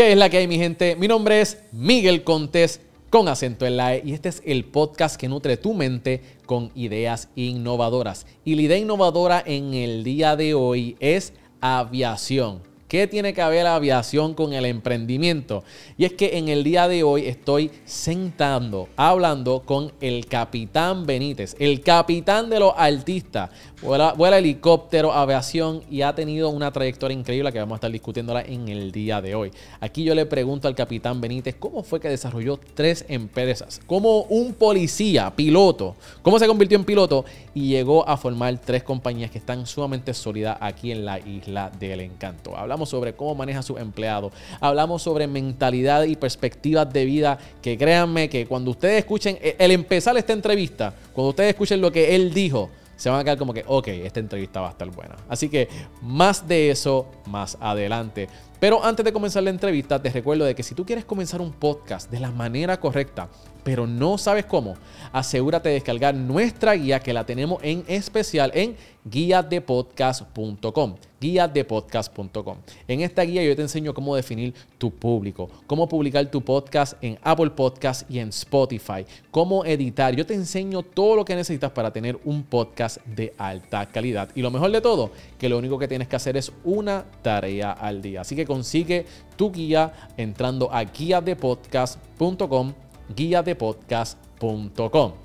¿Qué es la que hay, mi gente? Mi nombre es Miguel Contés con acento en la E y este es el podcast que nutre tu mente con ideas innovadoras. Y la idea innovadora en el día de hoy es aviación. ¿Qué tiene que ver la aviación con el emprendimiento? Y es que en el día de hoy estoy sentando, hablando con el capitán Benítez, el capitán de los artistas. Vuela, helicóptero, aviación y ha tenido una trayectoria increíble que vamos a estar discutiéndola en el día de hoy. Aquí yo le pregunto al capitán Benítez cómo fue que desarrolló tres empresas, como un policía, piloto, cómo se convirtió en piloto y llegó a formar tres compañías que están sumamente sólidas aquí en la isla del encanto. Hablamos sobre cómo maneja a sus empleados, hablamos sobre mentalidad y perspectivas de vida que créanme que cuando ustedes escuchen e, el empezar esta entrevista, cuando ustedes escuchen lo que él dijo, se van a quedar como que, ok, esta entrevista va a estar buena. Así que más de eso más adelante. Pero antes de comenzar la entrevista, te recuerdo de que si tú quieres comenzar un podcast de la manera correcta, pero no sabes cómo, asegúrate de descargar nuestra guía que la tenemos en especial en guiadepodcast.com guiadepodcast.com. En esta guía yo te enseño cómo definir tu público, cómo publicar tu podcast en Apple Podcast y en Spotify, cómo editar. Yo te enseño todo lo que necesitas para tener un podcast de alta calidad. Y lo mejor de todo, que lo único que tienes que hacer es una tarea al día. Así que consigue tu guía entrando a guiadepodcast.com,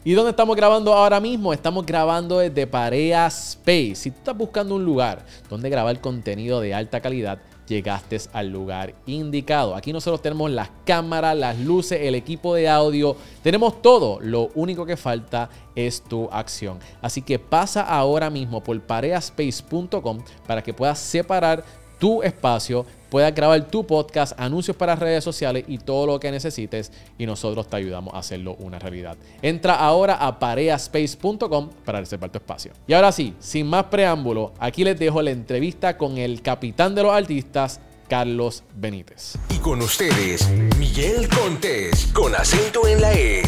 ¿Y dónde estamos grabando ahora mismo? Estamos grabando desde Parea Space. Si tú estás buscando un lugar donde grabar contenido de alta calidad, llegaste al lugar indicado. Aquí nosotros tenemos las cámaras, las luces, el equipo de audio, tenemos todo. Lo único que falta es tu acción. Así que pasa ahora mismo por pareaspace.com para que puedas separar tu espacio, puedas grabar tu podcast, anuncios para redes sociales y todo lo que necesites y nosotros te ayudamos a hacerlo una realidad. Entra ahora a pareaspace.com para reservar tu espacio. Y ahora sí, sin más preámbulo, aquí les dejo la entrevista con el capitán de los artistas, Carlos Benítez. Y con ustedes, Miguel Contés, con acento en la E.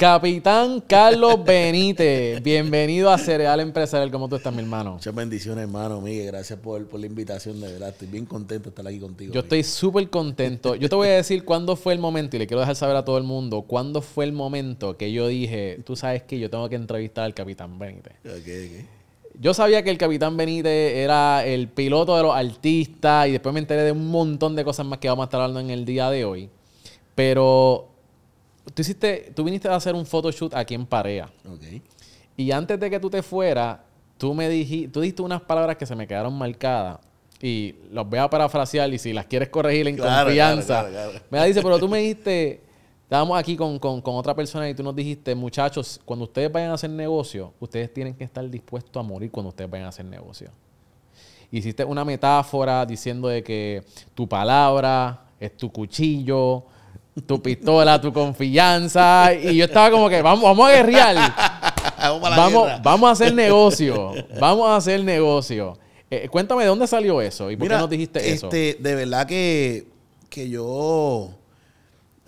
Capitán Carlos Benítez, bienvenido a Cereal Empresarial. ¿Cómo tú estás, mi hermano? Muchas bendiciones, hermano, Miguel. Gracias por, la invitación, de verdad. Estoy bien contento de estar aquí contigo. Yo estoy súper contento. Yo te voy a decir cuándo fue el momento, y le quiero dejar saber a todo el mundo, cuándo fue el momento que yo dije, tú sabes que yo tengo que entrevistar al Capitán Benítez. Yo sabía que el Capitán Benítez era el piloto de los artistas y después me enteré de un montón de cosas más que vamos a estar hablando en el día de hoy. Pero tú hiciste, tú viniste a hacer un photoshoot aquí en Parea. Ok. Y antes de que tú te fueras, tú me dijiste, tú diste unas palabras que se me quedaron marcadas. Y los voy a parafrasear y si las quieres corregir en confianza. me la dice, pero tú me dijiste, estábamos aquí con, con, otra persona y tú nos dijiste, muchachos, cuando ustedes vayan a hacer negocio, ustedes tienen que estar dispuestos a morir cuando ustedes vayan a hacer negocio. Hiciste una metáfora diciendo de que tu palabra es tu cuchillo, tu pistola, tu confianza. Y yo estaba como que, vamos, vamos a guerrear. vamos, vamos, a hacer negocio. Vamos a hacer negocio. Eh, cuéntame, ¿de dónde salió eso? ¿Y por qué nos dijiste eso? Este, de verdad que, que yo...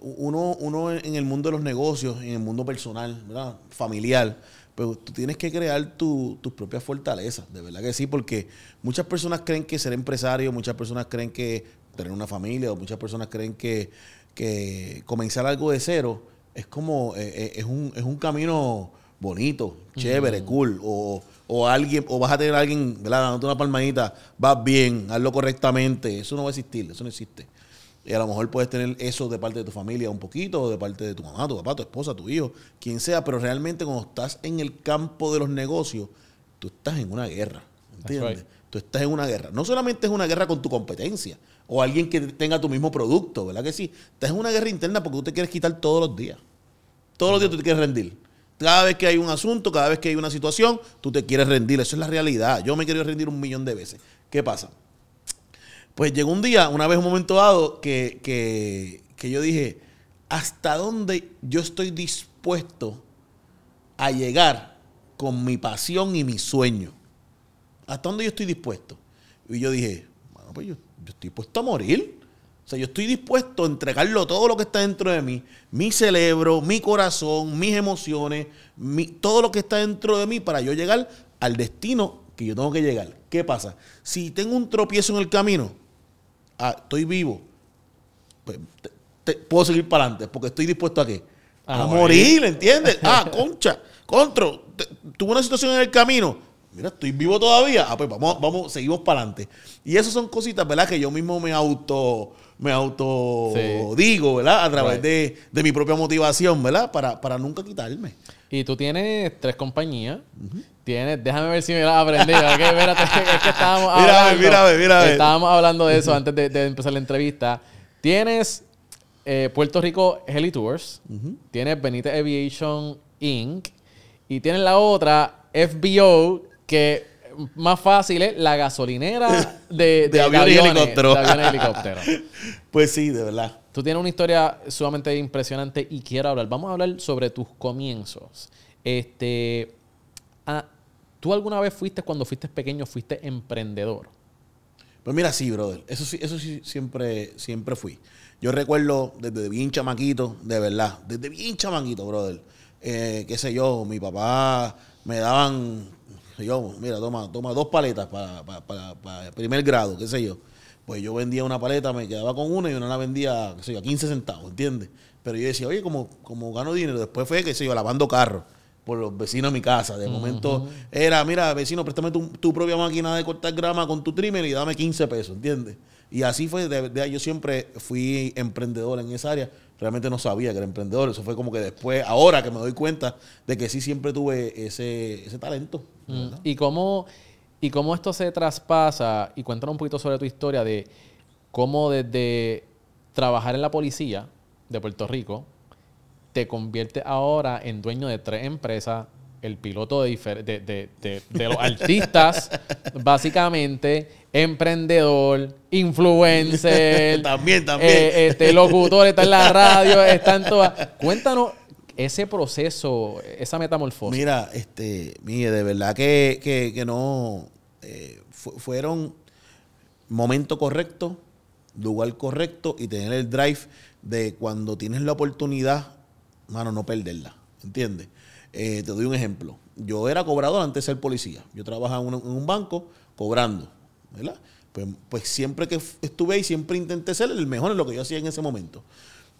Uno, uno en el mundo de los negocios, en el mundo personal, ¿verdad? familiar, pero tú tienes que crear tus propias fortalezas, de verdad que sí, porque muchas personas creen que ser empresario, muchas personas creen que tener una familia, o muchas personas creen que que comenzar algo de cero es como, eh, eh, es, un, es un camino bonito, chévere, cool, o, o, alguien, o vas a tener a alguien, ¿verdad? Dándote una palmadita, vas bien, hazlo correctamente, eso no va a existir, eso no existe. Y a lo mejor puedes tener eso de parte de tu familia un poquito, o de parte de tu mamá, tu papá, tu esposa, tu hijo, quien sea, pero realmente cuando estás en el campo de los negocios, tú estás en una guerra, ¿entiendes? Tú estás en una guerra. No solamente es una guerra con tu competencia, o alguien que tenga tu mismo producto, ¿verdad que sí? Estás en una guerra interna porque tú te quieres quitar todos los días. Todos los días tú te quieres rendir. Cada vez que hay un asunto, cada vez que hay una situación, tú te quieres rendir. Eso es la realidad. Yo me querido rendir un millón de veces. ¿Qué pasa? Pues llegó un día, una vez un momento dado, que, que, que yo dije, ¿hasta dónde yo estoy dispuesto a llegar con mi pasión y mi sueño? ¿Hasta dónde yo estoy dispuesto? Y yo dije, bueno, pues yo yo estoy dispuesto a morir. O sea, yo estoy dispuesto a entregarlo todo lo que está dentro de mí, mi cerebro, mi corazón, mis emociones, todo lo que está dentro de mí para yo llegar al destino que yo tengo que llegar. ¿Qué pasa? Si tengo un tropiezo en el camino, ah, estoy vivo, pues te- te- puedo seguir para adelante, porque estoy dispuesto a qué? A A, morir. morir, ¿entiendes? Ah, concha, contro, te- tuve una situación en el camino. Mira, estoy vivo todavía. Ah, pues vamos, vamos, seguimos para adelante. Y esas son cositas, ¿verdad? Que yo mismo me auto, me auto Sí. digo, ¿verdad? A través Right. de, de mi propia motivación, ¿verdad? Para, para nunca quitarme. Y tú tienes tres compañías. Tienes, déjame ver si me las aprendí. ¿ok? Espérate, es que, es que estábamos hablando. a ver. Estábamos hablando de eso antes de, de empezar la entrevista. Tienes eh, Puerto Rico Heli Tours. Tienes Benítez Aviation Inc. Y tienes la otra, FBO, que más fácil es la gasolinera de, De aviones y helicópteros. De aviones y helicópteros. Pues sí, de verdad. Tú tienes una historia sumamente impresionante y quiero hablar. Vamos a hablar sobre tus comienzos. Este, ah, ¿Tú alguna vez fuiste, cuando fuiste pequeño, fuiste emprendedor? Pues mira, sí, brother. Eso sí, eso sí siempre, siempre fui. Yo recuerdo desde bien chamaquito, de verdad, desde bien chamaquito, brother. Eh, qué sé yo, mi papá me daban, yo, mira, toma, toma dos paletas para, para, para- para primer grado, qué sé yo. Pues yo vendía una paleta, me quedaba con una y una la vendía, qué sé yo, a 15 centavos, ¿entiendes? Pero yo decía, oye, como, como gano dinero, después fue, qué sé yo, lavando carros por los vecinos de mi casa. De momento era, mira, vecino, préstame tu, tu propia máquina de cortar grama con tu trimmer y dame 15 pesos, ¿entiendes? Y así fue, de, de- yo siempre fui emprendedor en esa área. Realmente no sabía que era emprendedor. Eso fue como que después, ahora que me doy cuenta de que sí siempre tuve ese, ese talento. Mm, ¿Y cómo, ¿Y cómo esto se traspasa? Y cuéntanos un poquito sobre tu historia de cómo desde trabajar en la policía de Puerto Rico te convierte ahora en dueño de tres empresas, el piloto de, de, de- de- de los artistas, básicamente, emprendedor, influencer, También, también. eh, este, locutor, está en la radio, está en todas. Cuéntanos ese proceso, esa metamorfosis. Mira, este, mire, de verdad que, que, que no eh, fu- fueron momento correcto, lugar correcto y tener el drive de cuando tienes la oportunidad, mano, no perderla. ¿Entiendes? Eh, te doy un ejemplo. Yo era cobrador antes de ser policía. Yo trabajaba en un, banco cobrando, ¿verdad? Pues, pues siempre que estuve ahí, siempre intenté ser el mejor en lo que yo hacía en ese momento.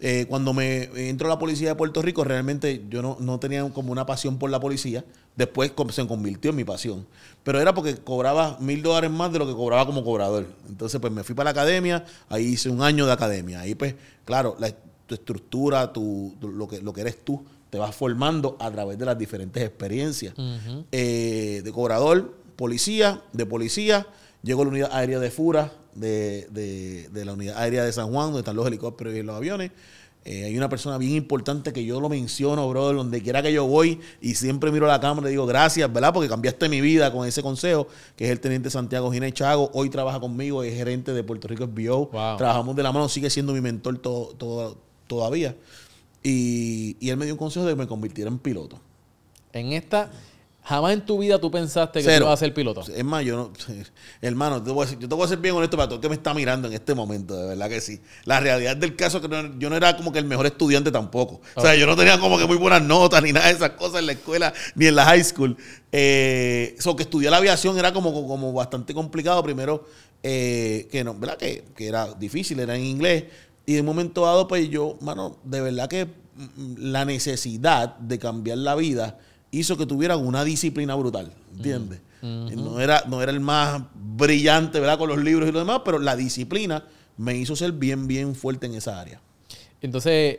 Eh, cuando me entró la policía de Puerto Rico, realmente yo no, no tenía como una pasión por la policía. Después se convirtió en mi pasión. Pero era porque cobraba mil dólares más de lo que cobraba como cobrador. Entonces, pues me fui para la academia, ahí hice un año de academia. Ahí, pues, claro, la- tu estructura, tu, tu- lo, que, lo que eres tú, te vas formando a través de las diferentes experiencias. Eh, de cobrador, policía, de policía, llego a la unidad aérea de Fura, de, de- de la unidad aérea de San Juan, donde están los helicópteros y los aviones. Eh, hay una persona bien importante que yo lo menciono, bro, donde quiera que yo voy y siempre miro la cámara y digo gracias, ¿verdad? Porque cambiaste mi vida con ese consejo, que es el teniente Santiago Ginés Chago. Hoy trabaja conmigo, es gerente de Puerto Rico SBO. Wow. Trabajamos de la mano, sigue siendo mi mentor to- to- todavía. Y, y él me dio un consejo de que me convirtiera en piloto. En esta, jamás en tu vida tú pensaste que Cero. tú ibas a ser piloto. Es más, yo no. Hermano, te voy a decir- yo te voy a ser bien honesto para todo el que me está mirando en este momento, de verdad que sí. La realidad del caso es que no- yo no era como que el mejor estudiante tampoco. O sea, yo no tenía como que muy buenas notas ni nada de esas cosas en la escuela ni en la high school. Eh, so, que estudiar la aviación era como, como bastante complicado. Primero, eh, que no, ¿verdad? Que, que era difícil, era en inglés. Y de un momento dado, pues yo, mano, de verdad que mm, la necesidad de cambiar la vida hizo que tuviera una disciplina brutal, ¿entiendes? no, era, no era el más brillante, ¿verdad? Con los libros y lo demás, pero la disciplina me hizo ser bien, bien fuerte en esa área. Entonces,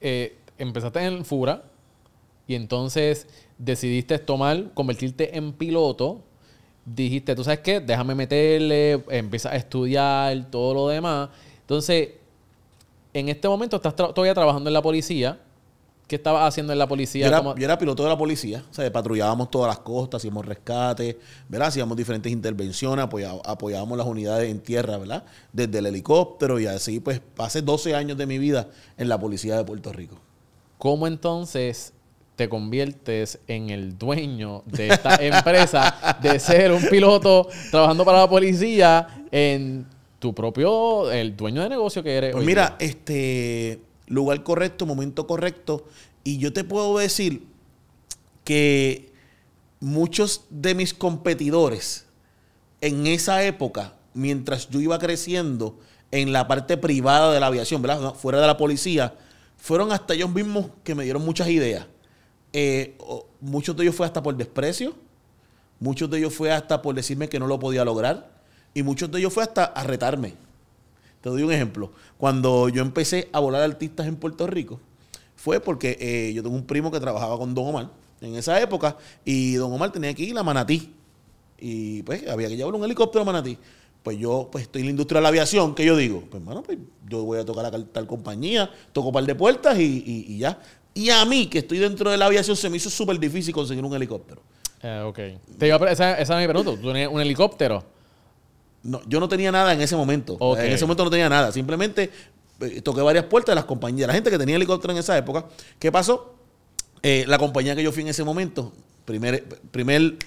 eh, empezaste en Fura y entonces decidiste tomar, convertirte en piloto. Dijiste, ¿tú sabes qué? Déjame meterle, empieza a estudiar, todo lo demás. Entonces, en este momento estás tra- todavía trabajando en la policía. ¿Qué estabas haciendo en la Yo policía? era, ¿Cómo- yo era piloto de la policía, o sea, patrullábamos todas las costas, hacíamos rescates, ¿verdad? Hacíamos diferentes intervenciones, apoya- apoyábamos las unidades en tierra, ¿verdad? Desde el helicóptero y así, pues pasé 12 años de mi vida en la policía de Puerto Rico. ¿Cómo entonces te conviertes en el dueño de esta empresa de ser un piloto trabajando para la policía en tu propio, el dueño de negocio que eres? Pues hoy mira, día? este lugar correcto, momento correcto. Y yo te puedo decir que muchos de mis competidores en esa época, mientras yo iba creciendo en la parte privada de la aviación, ¿verdad? Fuera de la policía, fueron hasta ellos mismos que me dieron muchas ideas. Eh, muchos de ellos fue hasta por desprecio, muchos de ellos fue hasta por decirme que no lo podía lograr, y muchos de ellos fue hasta a retarme. Te doy un ejemplo. Cuando yo empecé a volar artistas en Puerto Rico, fue porque eh, yo tengo un primo que trabajaba con Don Omar en esa época y Don Omar tenía que ir a Manatí. Y pues había que llevar un helicóptero a Manatí. Pues yo pues estoy en la industria de la aviación, que yo digo, pues hermano, pues yo voy a tocar a tal compañía, toco un par de puertas y, y- ya. Y a mí, que estoy dentro de la aviación, se me hizo súper difícil conseguir un helicóptero. Eh, ok. Esa, esa es mi pregunta. ¿Tú tenías un helicóptero? No, yo no tenía nada en ese momento. En ese momento no tenía nada. Simplemente eh, toqué varias puertas de las compañías. La gente que tenía helicóptero en esa época. ¿Qué pasó? Eh, la compañía que yo fui en ese momento, primer, primer,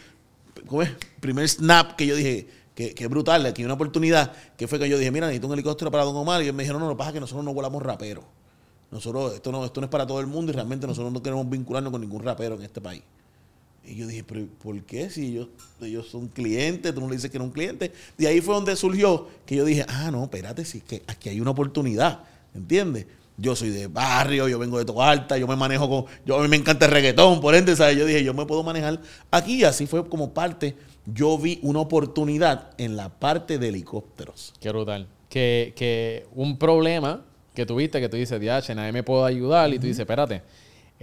¿cómo es? primer snap que yo dije, que, que brutal, aquí hay una oportunidad, que fue que yo dije, mira, necesito un helicóptero para Don Omar. Y ellos me dijeron, no, lo que pasa es que nosotros no volamos raperos. Nosotros, esto no, esto no es para todo el mundo y realmente nosotros no queremos vincularnos con ningún rapero en este país. Y yo dije, pero ¿por qué? Si ellos, ellos son clientes, tú no le dices que es un cliente. De ahí fue donde surgió que yo dije, ah, no, espérate, sí, que aquí hay una oportunidad, ¿entiendes? Yo soy de barrio, yo vengo de Toalta, yo me manejo con, yo a mí me encanta el reggaetón, por ende, ¿sabes? Yo dije, yo me puedo manejar aquí, y así fue como parte, yo vi una oportunidad en la parte de helicópteros. Qué brutal. Que, que un problema que tuviste, que tú dices, diache, nadie me puede ayudar, y tú dices, espérate,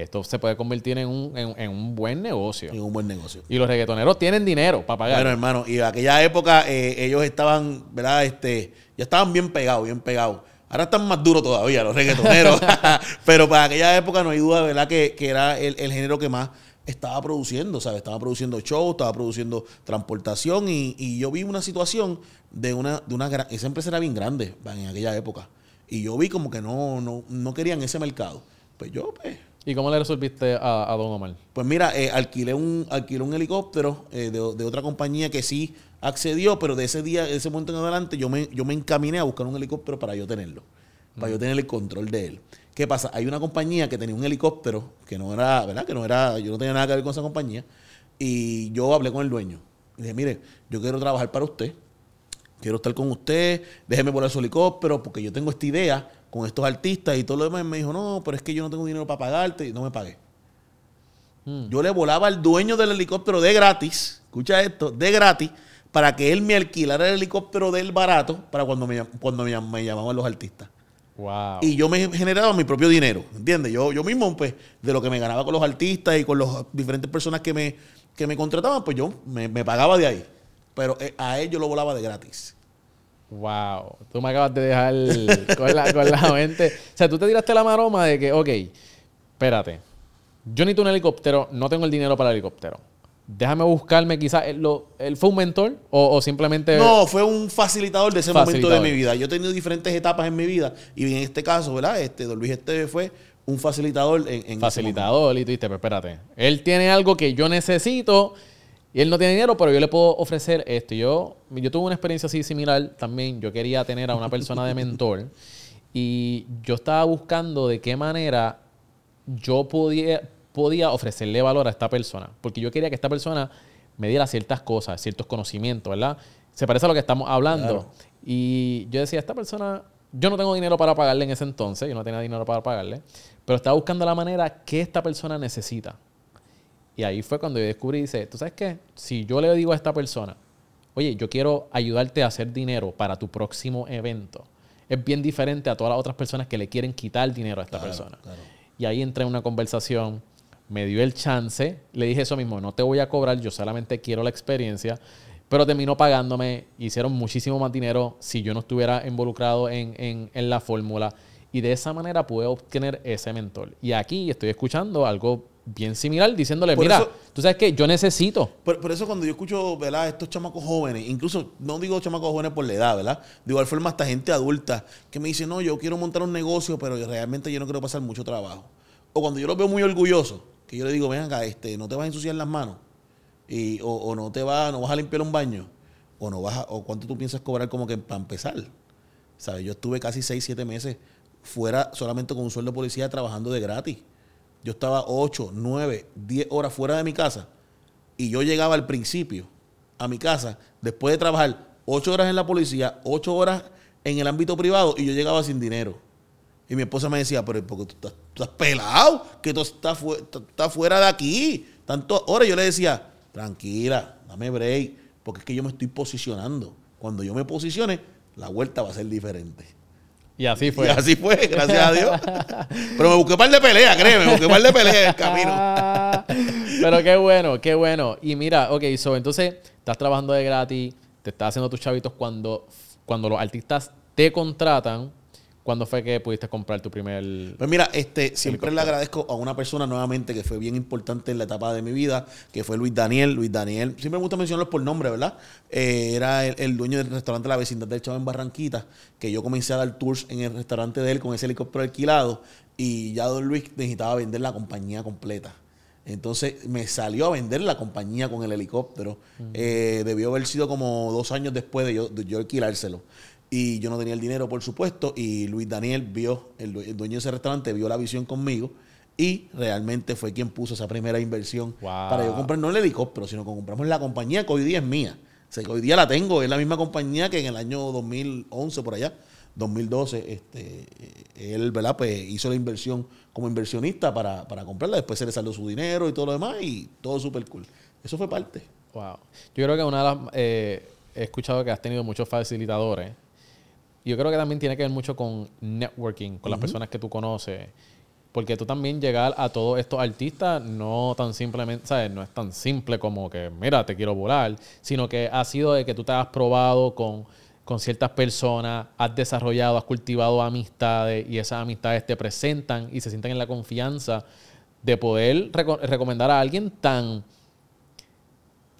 esto se puede convertir en un, en, en un buen negocio. En un buen negocio. Y los reggaetoneros tienen dinero para pagar. Bueno, hermano, y en aquella época eh, ellos estaban, ¿verdad? Este, ya estaban bien pegados, bien pegados. Ahora están más duros todavía los reggaetoneros. Pero para aquella época no hay duda, ¿verdad? Que, que era el, el género que más estaba produciendo, ¿sabes? Estaba produciendo shows, estaba produciendo transportación y, y yo vi una situación de una, de una gran, esa empresa era bien grande en aquella época. Y yo vi como que no, no, no querían ese mercado. Pues yo, pues, ¿Y cómo le resolviste a, a Don Omar? pues mira, eh, alquilé, un, alquilé un helicóptero eh, de, de otra compañía que sí accedió, pero de ese día, de ese momento en adelante, yo me, yo me encaminé a buscar un helicóptero para yo tenerlo, para yo tener el control de él. ¿Qué pasa? Hay una compañía que tenía un helicóptero que no era, ¿verdad? Que no era, yo no tenía nada que ver con esa compañía, y yo hablé con el dueño. Y dije, mire, yo quiero trabajar para usted, quiero estar con usted, déjeme volar su helicóptero, porque yo tengo esta idea con estos artistas y todo lo demás. Y me dijo, no, pero es que yo no tengo dinero para pagarte, y no me pagué. Yo le volaba al dueño del helicóptero de gratis, escucha esto, de gratis, para que él me alquilara el helicóptero del barato para cuando me, cuando me, llam- me llamaban los artistas. Wow. Y yo me generaba mi propio dinero, ¿entiendes? Yo, yo mismo, pues, de lo que me ganaba con los artistas y con las diferentes personas que me, que me contrataban, pues yo me, me pagaba de ahí. Pero eh, a él yo lo volaba de gratis. Wow. Tú me acabas de dejar con la, con la mente. O sea, tú te tiraste la maroma de que, ok, espérate. Yo necesito un helicóptero, no tengo el dinero para el helicóptero. Déjame buscarme quizás. ¿Él, lo- él fue un mentor o, o simplemente.? No, fue un facilitador de ese momento de mi vida. Yo he tenido diferentes etapas en mi vida y en este caso, ¿verdad? Este, Don Luis Esteve fue un facilitador en, en ese facilitador y tú dijiste, pero espérate, él tiene algo que yo necesito y él no tiene dinero, pero yo le puedo ofrecer esto. Yo, yo tuve una experiencia así similar también. Yo quería tener a una persona de mentor y yo estaba buscando de qué manera yo podía, podía ofrecerle valor a esta persona, porque yo quería que esta persona me diera ciertas cosas, ciertos conocimientos, ¿verdad? Se parece a lo que estamos hablando. Claro. Y yo decía, esta persona, yo no tengo dinero para pagarle en ese entonces, yo no tenía dinero para pagarle, pero estaba buscando la manera que esta persona necesita. Y ahí fue cuando yo descubrí, dice, ¿tú sabes qué? Si yo le digo a esta persona, oye, yo quiero ayudarte a hacer dinero para tu próximo evento, es bien diferente a todas las otras personas que le quieren quitar dinero a esta persona. Y ahí entré en una conversación, me dio el chance, le dije eso mismo, no te voy a cobrar, yo solamente quiero la experiencia, pero terminó pagándome, hicieron muchísimo más dinero si yo no estuviera involucrado en, en- en la fórmula. Y de esa manera pude obtener ese mentor. Y aquí estoy escuchando algo bien similar, diciéndole, Por mira, eso- tú sabes que yo necesito. Por, por eso cuando yo escucho, ¿verdad? Estos chamacos jóvenes, incluso no digo chamacos jóvenes por la edad, ¿verdad? De igual forma hasta gente adulta que me dice, no, yo quiero montar un negocio, pero realmente yo no quiero pasar mucho trabajo. O cuando yo los veo muy orgullosos, que yo le digo, ven acá, este, no te vas a ensuciar las manos. Y, o, o no te vas, no vas a limpiar un baño. O no vas a- o cuánto tú piensas cobrar como que para empezar. ¿Sabes? Yo estuve casi 6, 7 meses fuera solamente con un sueldo de policía trabajando de gratis. Yo estaba 8, 9, 10 horas fuera de mi casa Y yo llegaba al principio a mi casa, después de trabajar ocho horas en la policía, ocho horas en el ámbito privado, y yo llegaba sin dinero. Y mi esposa me decía, pero porque tú estás, tú estás pelado, que tú estás, estás fuera de aquí. Tantas horas yo le decía, tranquila, dame break, porque es que yo me estoy posicionando. Cuando yo me posicione, la vuelta va a ser diferente. Y así Y fue. así fue, gracias a Dios. Pero me busqué un par de peleas, créeme, me busqué un par de peleas en el camino. Pero qué bueno, qué bueno. Y mira, ok, so, entonces estás trabajando de gratis, te estás haciendo tus chavitos cuando, cuando los artistas te contratan. ¿Cuándo fue que pudiste comprar tu primer... Pues mira, este, siempre le agradezco a una persona nuevamente que fue bien importante en la etapa de mi vida, que fue Luis Daniel. Luis Daniel, siempre me gusta mencionarlo por nombre, ¿verdad? Eh, era el, el dueño del restaurante La Vecindad del Chavo en Barranquita, que yo comencé a dar tours en el restaurante de él con ese helicóptero alquilado y ya don Luis necesitaba vender la compañía completa. Entonces me salió a vender la compañía con el helicóptero. Eh, debió haber sido como dos años después de yo, de yo alquilárselo. Y yo no tenía el dinero, por supuesto. Y Luis Daniel vio, el, due- el dueño de ese restaurante, vio la visión conmigo. Y realmente fue quien puso esa primera inversión Wow. para yo comprar no el helicóptero, sino que compramos la compañía que hoy día es mía. O sea, que hoy día la tengo. Es la misma compañía que en el año 2011, por allá, 2012, este, eh, él, ¿verdad? Pues hizo la inversión como inversionista para, para comprarla. Después se le salió su dinero y todo lo demás y todo súper cool. Eso fue parte. Wow. Yo creo que una de las... eh, he escuchado que has tenido muchos facilitadores. Yo creo que también tiene que ver mucho con networking, con las personas que tú conoces. Porque tú también llegar a todos estos artistas no tan simplemente, ¿sabes? No es tan simple como que, mira, te quiero volar, sino que ha sido de que tú te has probado con, con ciertas personas, has desarrollado, has cultivado amistades y esas amistades te presentan y se sienten en la confianza de poder reco- recomendar a alguien tan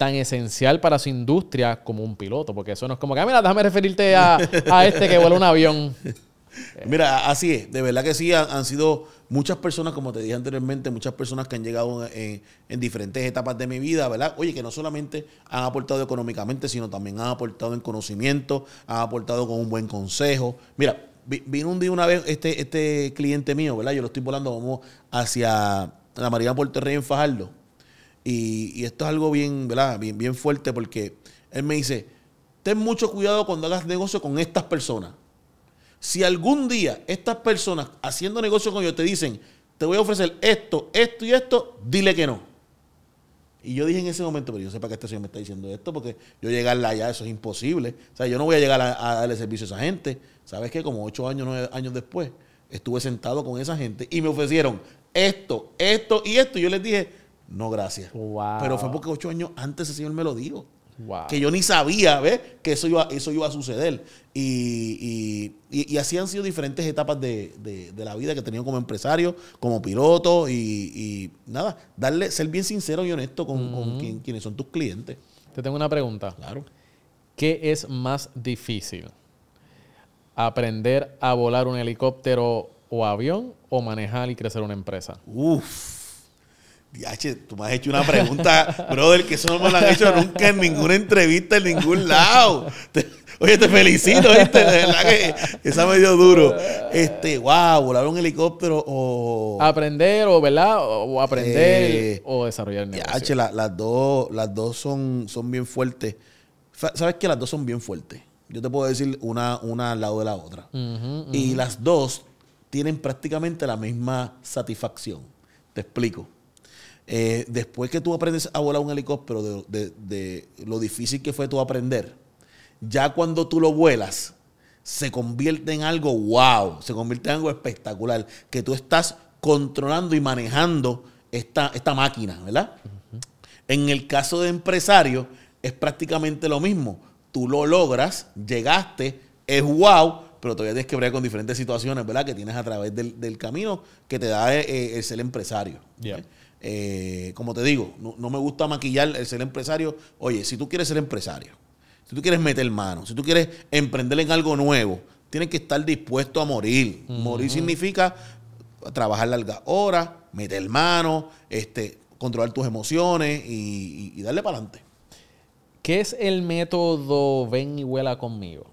tan esencial para su industria como un piloto, porque eso no es como que, "Ah, mira, déjame referirte a, este que vuela un avión. Mira, así es. De verdad que sí, han, sido muchas personas, como te dije anteriormente, muchas personas que han llegado en, en diferentes etapas de mi vida, ¿verdad? Oye, que no solamente han aportado económicamente, sino también han aportado en conocimiento, han aportado con un buen consejo. Mira, vi- vino un día una vez este, este cliente mío, ¿verdad? Yo lo estoy volando, vamos hacia la Marina Puerto Rey en Fajardo. Y, esto es algo bien, ¿verdad? Bien, bien fuerte porque él me dice, ten mucho cuidado cuando hagas negocio con estas personas. Si algún día estas personas haciendo negocio con ellos te dicen, te voy a ofrecer esto, esto y esto, dile que no. Y yo dije en ese momento, pero yo sé para qué este señor me está diciendo esto, porque yo llegarle allá, eso es imposible. O sea, yo no voy a llegar a, a darle servicio a esa gente. ¿Sabes qué? Como ocho años, nueve años después, estuve sentado con esa gente y me ofrecieron esto, esto y esto. Y yo les dije, no, gracias. Wow. Pero fue porque ocho años antes ese señor me lo dijo Wow. que yo ni sabía, ¿ves? Que eso iba, eso iba a suceder. Y, y- y- y así han sido diferentes etapas de, de- de la vida que he tenido como empresario, como piloto y, y nada, darle, ser bien sincero y honesto con, con quien- quienes son tus clientes. Te tengo una pregunta. Claro. ¿Qué es más difícil? ¿Aprender a volar un helicóptero o avión o manejar y crecer una empresa? Uf. Diache, tú me has hecho una pregunta, brother, que eso no me lo han hecho nunca en ninguna entrevista en ningún lado. Te- oye, te felicito, ¿viste? De verdad que esa me dio duro. Este, wow, volar un helicóptero o. Aprender o, ¿verdad? O, aprender Eh, o desarrollar el negocio. che, la- las dos, las dos son, son bien fuertes. ¿Sabes que Las dos son bien fuertes. Yo te puedo decir una, una al lado de la otra. Y las dos tienen prácticamente la misma satisfacción. Te explico. Eh, después que tú aprendes a volar un helicóptero, de, de- de lo difícil que fue tú aprender, ya cuando tú lo vuelas, se convierte en algo wow, se convierte en algo espectacular, que tú estás controlando y manejando esta, esta máquina, ¿verdad? En el caso de empresario, es prácticamente lo mismo. Tú lo logras, llegaste, es wow, pero todavía tienes que bregar con diferentes situaciones, ¿verdad? Que tienes a través del, del camino que te da eh, el ser empresario. Eh, como te digo, no, no me gusta maquillar el ser empresario. Oye, si tú quieres ser empresario, si tú quieres meter mano, si tú quieres emprender en algo nuevo, tienes que estar dispuesto a morir. Morir significa trabajar largas horas, meter mano, este, controlar tus emociones y, y- y darle para adelante. ¿Qué es el método ven y vuela conmigo?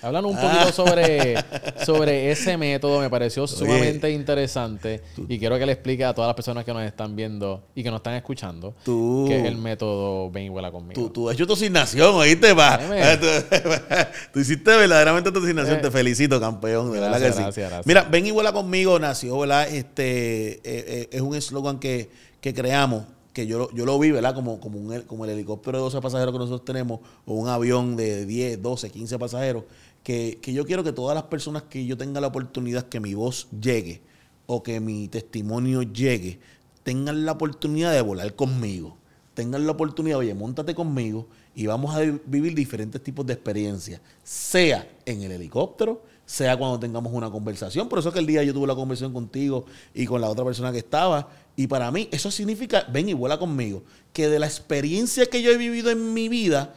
Háblanos un poquito sobre, sobre ese método, me pareció sumamente interesante y quiero que le explique a todas las personas que nos están viendo y que nos están escuchando Tú- que es el método Ven y vuela conmigo. Tú, tú has hecho tu asignación, ¿oíste? Dime. Tú, hiciste verdaderamente tu asignación. Eh. Te felicito, campeón. De verdad que sí. gracias, gracias. Mira, ven y vuela conmigo nació, ¿verdad? Este, eh, eh, es un eslogan que, que creamos, que yo, lo- yo lo vi, ¿verdad? Como, como, un, como el helicóptero de 12 pasajeros que nosotros tenemos, o un avión de 10, 12, 15 pasajeros, que, yo quiero que todas las personas que yo tenga la oportunidad que mi voz llegue, o que mi testimonio llegue, tengan la oportunidad de volar conmigo tengan la oportunidad, oye, montate conmigo y vamos a vi- vivir diferentes tipos de experiencias, sea en el helicóptero, sea cuando tengamos una conversación. Por eso es que el día yo tuve la conversación contigo y con la otra persona que estaba. Y para mí eso significa, ven y vuela conmigo, que de la experiencia que yo he vivido en mi vida,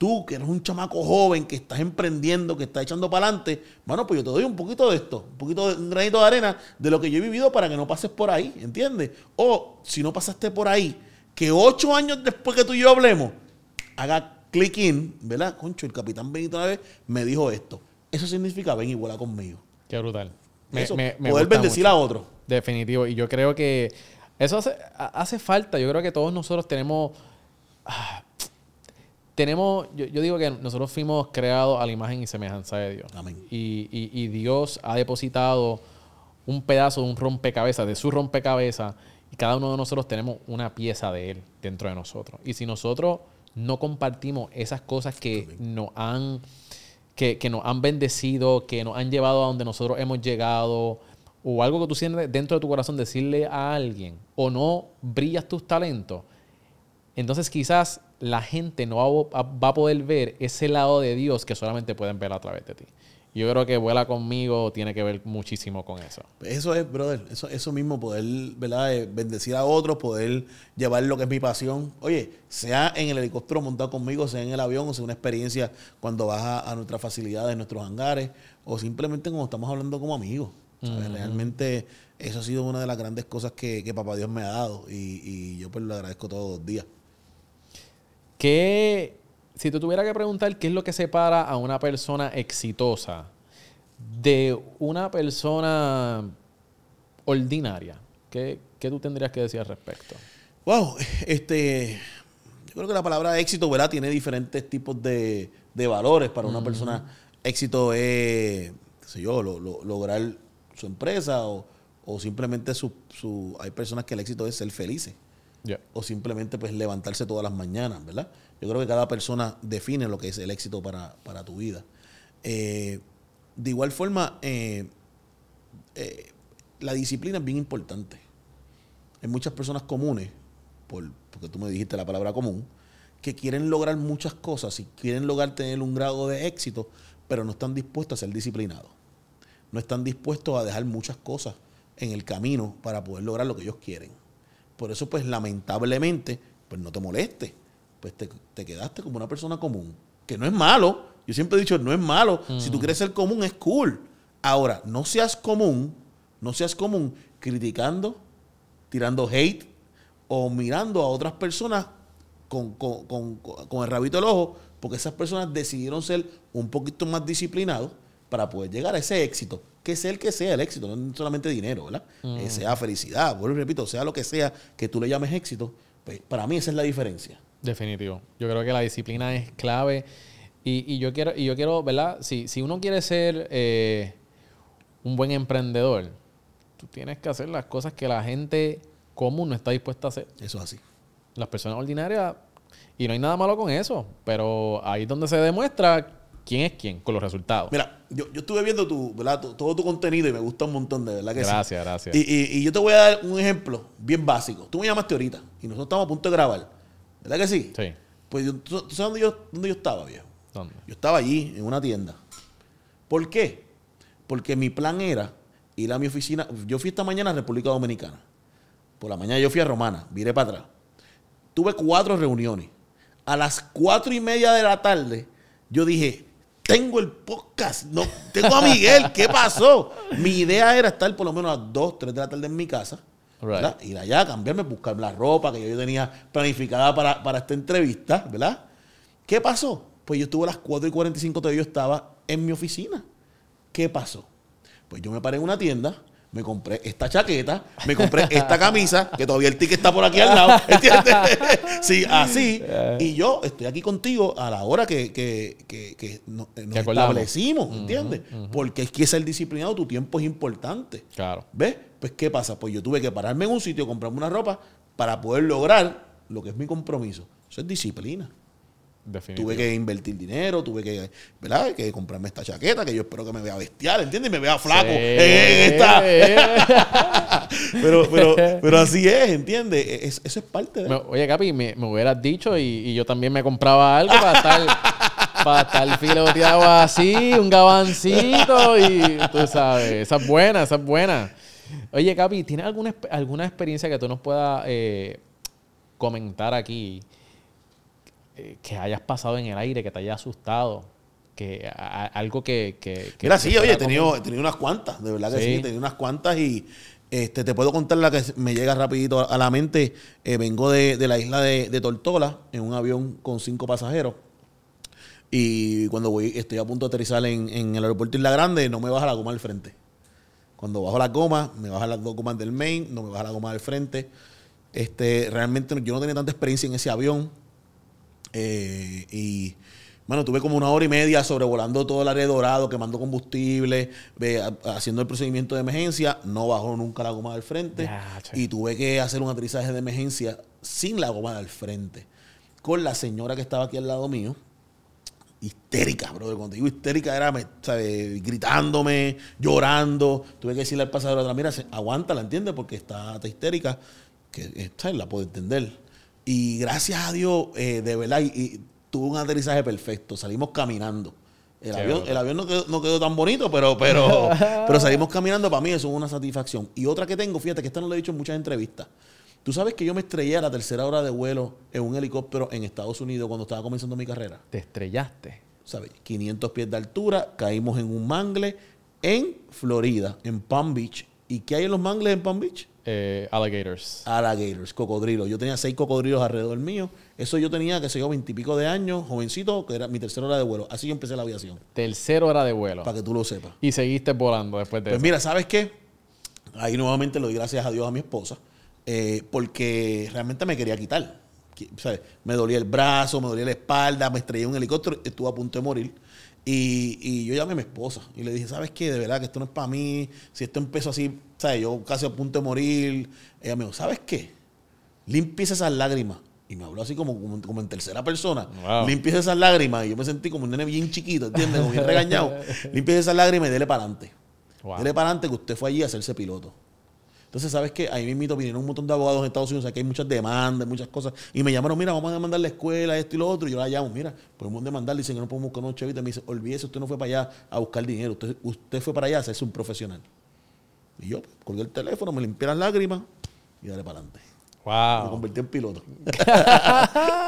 tú que eres un chamaco joven, que estás emprendiendo, que estás echando para adelante, bueno, pues yo te doy un poquito de esto, un poquito de un granito de arena de lo que yo he vivido para que no pases por ahí, ¿entiendes? O si no pasaste por ahí, que ocho años después que tú y yo hablemos, haga click in, ¿verdad? Concho, el capitán Benito una vez me dijo esto. Eso significa ven y vuela conmigo. Qué brutal. Me- Eso, me- me poder bendecir mucho. a otro. Definitivo. Y yo creo que eso hace, ha- hace falta. Yo creo que todos nosotros tenemos. ah, tenemos. Yo, yo digo que nosotros fuimos creados a la imagen y semejanza de Dios. Amén. Y, y- y Dios ha depositado un pedazo de un rompecabezas, de su rompecabezas, y cada uno de nosotros tenemos una pieza de Él dentro de nosotros. Y si nosotros no compartimos esas cosas que nos han que, que nos han bendecido, que nos han llevado a donde nosotros hemos llegado, o algo que tú sientes dentro de tu corazón, decirle a alguien, o no brillas tus talentos, entonces quizás la gente no va, a- va a poder ver ese lado de Dios que solamente pueden ver a través de ti. Yo creo que vuela conmigo tiene que ver muchísimo con eso. Eso es, brother. Eso, eso mismo, poder, ¿verdad? Eh, Bendecir a otros, poder llevar lo que es mi pasión. Oye, sea en el helicóptero montado conmigo, sea en el avión, o sea una experiencia cuando vas a, a nuestras facilidades, nuestros hangares, o simplemente cuando estamos hablando como amigos. ¿sabes? Realmente eso ha sido una de las grandes cosas que, que Papá Dios me ha dado y, y yo pues lo agradezco todos los días. ¿Qué, si te tuviera que preguntar qué es lo que separa a una persona exitosa de una persona ordinaria, ¿qué, qué tú tendrías que decir al respecto? Wow, este, yo creo que la palabra éxito, ¿verdad? Tiene diferentes tipos de, de valores. Para una persona, éxito es, qué sé yo, lo- lo- lograr su empresa o, o simplemente su, su, hay personas que el éxito es ser felices O simplemente pues levantarse todas las mañanas, ¿verdad? Yo creo que cada persona define lo que es el éxito para, para tu vida. Eh, de igual forma, eh, eh, la disciplina es bien importante. Hay muchas personas comunes, por, porque tú me dijiste la palabra común, que quieren lograr muchas cosas y quieren lograr tener un grado de éxito, pero no están dispuestos a ser disciplinados. No están dispuestos a dejar muchas cosas en el camino para poder lograr lo que ellos quieren. Por eso, pues lamentablemente, pues no te moleste. Pues te, te quedaste como una persona común. Que no es malo. Yo siempre he dicho, no es malo. Si tú quieres ser común, es cool. Ahora, no seas común, no seas común criticando, tirando hate o mirando a otras personas con, con- con- con el rabito del ojo, porque esas personas decidieron ser un poquito más disciplinados para poder llegar a ese éxito, que sea el que sea el éxito, no solamente dinero, ¿verdad? Eh, sea felicidad, vuelvo y repito, sea lo que sea que tú le llames éxito, pues para mí esa es la diferencia. Definitivo. Yo creo que la disciplina es clave. Y, y yo quiero, y yo quiero, ¿verdad? Si, si uno quiere ser eh, un buen emprendedor, tú tienes que hacer las cosas que la gente común no está dispuesta a hacer. Eso es así. Las personas ordinarias, y no hay nada malo con eso, pero ahí es donde se demuestra quién es quién con los resultados. Mira, yo, yo estuve viendo tu, ¿verdad? Tu- todo tu contenido y me gusta un montón, de verdad que sí. gracias, gracias. Y, y- y yo te voy a dar un ejemplo bien básico. Tú me llamaste ahorita y nosotros estamos a punto de grabar. ¿Verdad que sí? sí. Pues yo- ¿tú, tú sabes dónde yo, dónde yo estaba, viejo? ¿Dónde? Yo estaba allí, en una tienda. ¿Por qué? Porque mi plan era ir a mi oficina. Yo fui esta mañana a República Dominicana. Por la mañana yo fui a Romana, viré para atrás. Tuve cuatro reuniones. A las cuatro y media de la tarde, yo dije, tengo el podcast, no, tengo a Miguel, ¿qué pasó? Mi idea era estar por lo menos a las dos, tres de la tarde en mi casa. Right. Ir allá, cambiarme, buscar la ropa que yo tenía planificada para, para esta entrevista, ¿verdad? ¿Qué pasó? Pues yo estuve a las 4 y 45 todavía yo estaba en mi oficina. ¿Qué pasó? Pues yo me paré en una tienda, me compré esta chaqueta, me compré esta camisa, que todavía el ticket está por aquí al lado, ¿entiendes? sí, así. Y yo estoy aquí contigo a la hora que, que, que, eh, nos establecimos, ¿entiendes? Porque es que ser disciplinado, tu tiempo es importante. Claro. ¿Ves? Pues, ¿qué pasa? Pues yo tuve que pararme en un sitio, comprarme una ropa para poder lograr lo que es mi compromiso. Eso es disciplina. Definitivo. Tuve que invertir dinero, tuve que, ¿verdad? Que comprarme esta chaqueta, que yo espero que me vea bestial, ¿entiendes? Y me vea flaco Sí. en esta. pero, pero, pero así es, ¿entiendes? Es- eso es parte de... Oye, Capi, me, me hubieras dicho y, y yo también me compraba algo para estar, para estar filoteado así, un gabancito y tú sabes, esa es buena, esa es buena. Oye, Capi, ¿tienes alguna, alguna experiencia que tú nos puedas eh, comentar aquí que hayas pasado en el aire, que te haya asustado? Que, a- algo que... que, que Mira, sí, oye, he tenido, he tenido unas cuantas, de verdad que sí, Sí. he tenido unas cuantas y este, te puedo contar la que me llega rapidito a la mente. Eh, vengo de, de la isla de, de Tortola en un avión con cinco pasajeros y cuando voy, estoy a punto de aterrizar en, en el aeropuerto Isla Grande, no me baja la goma del frente. Cuando bajo la goma, me bajan las dos gomas del main, no me baja la goma del frente. Este, realmente yo no tenía tanta experiencia en ese avión. Eh, y bueno, tuve como una hora y media sobrevolando todo el área de dorado, quemando combustible, ve, a- haciendo el procedimiento de emergencia. No bajó nunca la goma del frente. Y tuve que hacer un aterrizaje de emergencia sin la goma del frente. Con la señora que estaba aquí al lado mío. Histérica, brother. Cuando digo histérica era me- ¿sabe? gritándome, llorando. Tuve que decirle al pasador atrás, mira, aguántala, ¿entiendes? Porque está, está histérica. Que esta la puedo entender. Y gracias a Dios, eh, de verdad, y, y tuve un aterrizaje perfecto. Salimos caminando. El Qué avión, bueno. el avión no, quedó, no quedó tan bonito, pero, pero, pero salimos caminando. Para mí eso es una satisfacción. Y otra que tengo, fíjate que esta no lo he dicho en muchas entrevistas. Tú sabes que yo me estrellé a la tercera hora de vuelo en un helicóptero en Estados Unidos cuando estaba comenzando mi carrera. Te estrellaste. ¿Sabes? 500 pies de altura, caímos en un mangle en Florida, en Palm Beach. ¿Y qué hay en los mangles en Palm Beach? Eh, alligators. Alligators, cocodrilos. Yo tenía seis cocodrilos alrededor mío. Eso yo tenía, que sé yo, veintipico de años, jovencito, que era mi tercera hora de vuelo. Así yo empecé la aviación, Tercera hora de vuelo. para que tú lo sepas. Y seguiste volando después de Pues eso. mira, ¿sabes qué? Ahí nuevamente le doy gracias a Dios a mi esposa, eh, porque realmente me quería quitar. Qui- ¿sabes? Me dolía el brazo, me dolía la espalda, me estrellé en un helicóptero, estuve a punto de morir. Y, y yo llamé a mi esposa y le dije, ¿sabes qué? De verdad que esto no es para mí. Si esto empezó así, ¿sabes? Yo casi a punto de morir. Ella me dijo, ¿sabes qué? Limpies esas lágrimas. Y me habló así como, como, como en tercera persona. Wow. Limpies esas lágrimas. Y yo me sentí como un nene bien chiquito, ¿entiendes? Como bien regañado. Limpies esas lágrimas y dele para adelante. Wow. Dele para adelante que usted fue allí a hacerse piloto. Entonces, ¿sabes qué? Ahí mismito vinieron un montón de abogados en Estados Unidos, aquí hay muchas demandas, muchas cosas. Y me llamaron, mira, vamos a demandar la escuela, esto y lo otro. Y yo la llamo, mira, podemos demandar, dicen que no podemos buscar unos chavitos. Me dice, olvídese, usted no fue para allá a buscar dinero, usted, usted fue para allá a hacerse un profesional. Y yo pues, colgué el teléfono, me limpié las lágrimas y dale para adelante. Me Wow. convertí en piloto.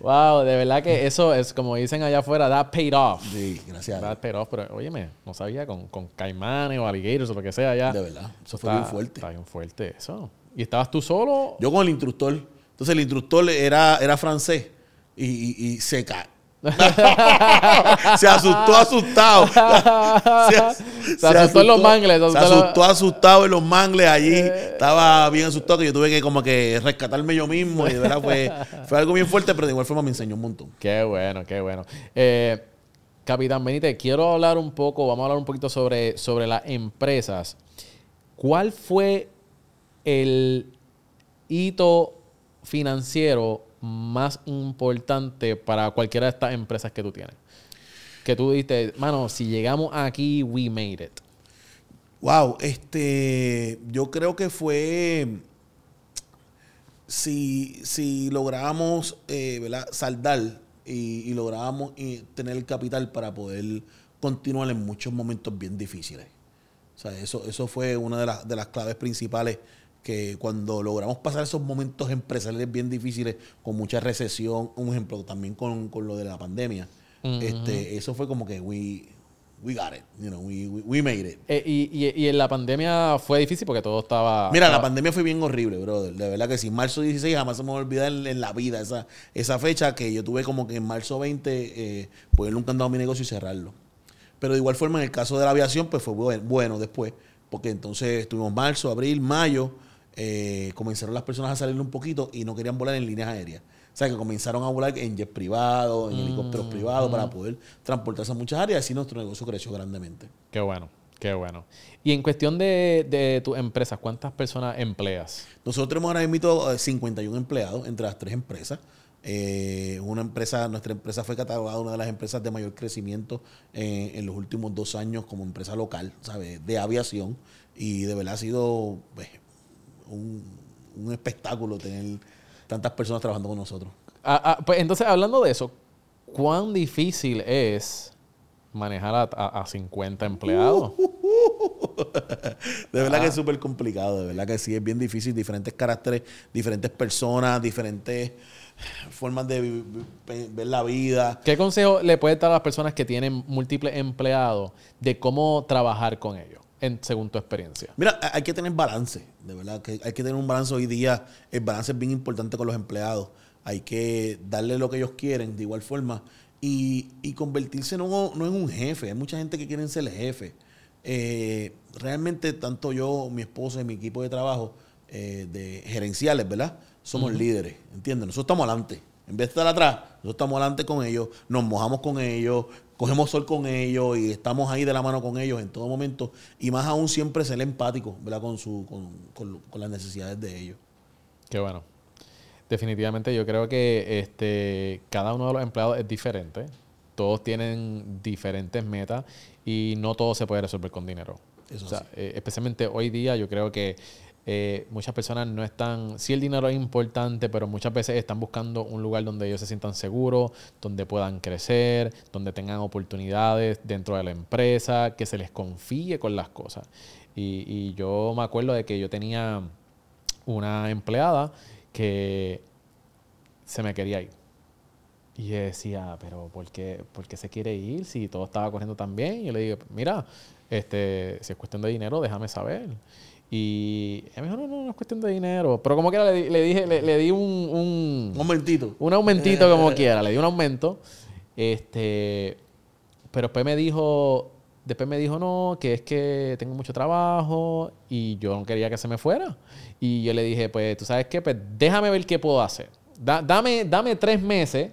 wow, de verdad que eso es como dicen allá afuera, that paid off. Sí, gracias That paid off, pero óyeme, no sabía con, con caimanes o alligators o lo que sea ya. De verdad, eso fue Está- bien fuerte. Está bien fuerte eso. ¿Y estabas tú solo? Yo con el instructor. Entonces el instructor era, era francés y, y- y se cae. se asustó asustado. se, as- Se asustó en los mangles, se asustó asustado en los mangles allí. Estaba bien asustado que yo tuve que como que rescatarme yo mismo. Y de verdad fue, fue algo bien fuerte, pero de igual forma me enseñó un montón. Qué bueno, qué bueno. Eh, Capitán Benítez, quiero hablar un poco, vamos a hablar un poquito sobre, sobre las empresas. ¿Cuál fue el hito financiero más importante para cualquiera de estas empresas que tú tienes? Que tú dijiste, mano, si llegamos aquí, we made it. Wow, este, yo creo que fue si, si logramos eh, saldar y, y lográbamos eh, tener el capital para poder continuar en muchos momentos bien difíciles. O sea, eso, eso fue una de las, de las claves principales que cuando logramos pasar esos momentos empresariales bien difíciles, con mucha recesión, un ejemplo también con, con lo de la pandemia, este, eso fue como que we, we got it, you know, we, we, we made it. Eh, y, y- y en la pandemia fue difícil porque todo estaba... Mira, la pandemia fue bien horrible, brother. De verdad que sí. Marzo 16 jamás se me va a olvidar en, en la vida esa, esa fecha que yo tuve como que en marzo 20 eh, ponerle un candado a mi negocio y cerrarlo. Pero de igual forma, en el caso de la aviación, pues fue buen- bueno después, porque entonces estuvimos marzo, abril, mayo, eh, comenzaron las personas a salir un poquito y no querían volar en líneas aéreas. O sea, que comenzaron a volar en jets privados, en helicópteros privados, para poder transportarse a muchas áreas. Y así nuestro negocio creció grandemente. Qué bueno, qué bueno. Y en cuestión de, de tus empresas, ¿cuántas personas empleas? Nosotros tenemos ahora mismo eh, 51 empleados entre las tres empresas. Eh, una empresa, nuestra empresa fue catalogada una de las empresas de mayor crecimiento eh, en los últimos dos años como empresa local, ¿sabes? De aviación. Y de verdad ha sido pues, un, un espectáculo tener tantas personas trabajando con nosotros. Ah, ah, pues entonces, hablando de eso, ¿cuán difícil es manejar a, a- a 50 empleados? De verdad que es súper complicado, de verdad que sí, es bien difícil, diferentes caracteres, diferentes personas, diferentes formas de ver la vida. ¿Qué consejo le puedes dar a las personas que tienen múltiples empleados de cómo trabajar con ellos, en, según tu experiencia? Mira, hay que tener balance, de verdad, que hay que tener un balance hoy día. El balance es bien importante con los empleados. Hay que darle lo que ellos quieren de igual forma y, y convertirse no, no en un jefe. Hay mucha gente que quieren ser jefe. Eh, realmente, tanto yo, mi esposa y mi equipo de trabajo eh, de gerenciales, ¿verdad? Somos líderes, ¿entiendes? Nosotros estamos adelante. En vez de estar atrás, nosotros estamos adelante con ellos, nos mojamos con ellos, cogemos sol con ellos y estamos ahí de la mano con ellos en todo momento. Y más aún siempre ser empático, ¿verdad? Con, su, con, con- con las necesidades de ellos. Qué bueno. Definitivamente yo creo que este, cada uno de los empleados es diferente. Todos tienen diferentes metas y no todo se puede resolver con dinero. Eso O sea, sí. eh, especialmente hoy día yo creo que eh, muchas personas no están, sí el dinero es importante, pero muchas veces están buscando un lugar donde ellos se sientan seguros, donde puedan crecer, donde tengan oportunidades dentro de la empresa, que se les confíe con las cosas. Y, yo me acuerdo de que yo tenía una empleada que se me quería ir. Y yo decía, pero ¿por qué, por qué se quiere ir si todo estaba corriendo tan bien? Y yo le dije, mira, este, si es cuestión de dinero, déjame saber. Y ella me dijo, no, no, no es cuestión de dinero. Pero como quiera le, di- le dije, le, le di un, un, Un momentito. un aumentito como quiera, le di un aumento. Este, pero después me dijo, después me dijo no, que es que tengo mucho trabajo y yo no quería que se me fuera. Y yo le dije, pues tú sabes qué, pues déjame ver qué puedo hacer. Da- dame, dame tres meses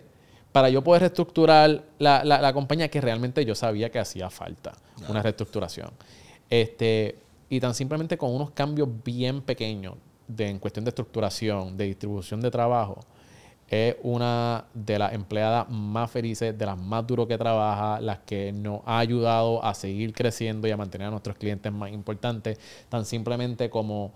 para yo poder reestructurar la, la- la compañía que realmente yo sabía que hacía falta, una reestructuración. Este, y tan simplemente con unos cambios bien pequeños de, en cuestión de estructuración, de distribución de trabajo, es una de las empleadas más felices, de las más duros que trabaja, las que nos ha ayudado a seguir creciendo y a mantener a nuestros clientes más importantes, tan simplemente como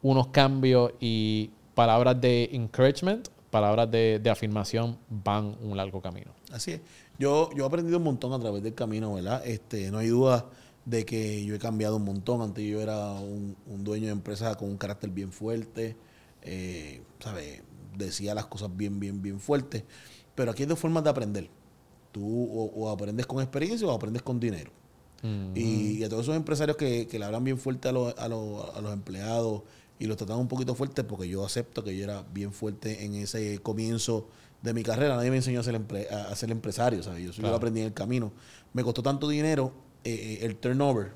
unos cambios y palabras de encouragement, palabras de, de afirmación van un largo camino. Así es. Yo, yo he aprendido un montón a través del camino, ¿verdad? Este, no hay duda de que yo he cambiado un montón. Antes yo era un, un dueño de empresa con un carácter bien fuerte, eh, ¿sabes? Decía las cosas bien, bien, bien fuertes. Pero aquí hay dos formas de aprender. Tú o, o aprendes con experiencia o aprendes con dinero. Y, y a todos esos empresarios que, que le hablan bien fuerte a los, a, los, a los empleados y los tratan un poquito fuerte, porque yo acepto que yo era bien fuerte en ese comienzo de mi carrera. Nadie me enseñó a ser, empre- a ser empresario, ¿sabes? Yo, lo aprendí en el camino. Me costó tanto dinero eh, eh, el turnover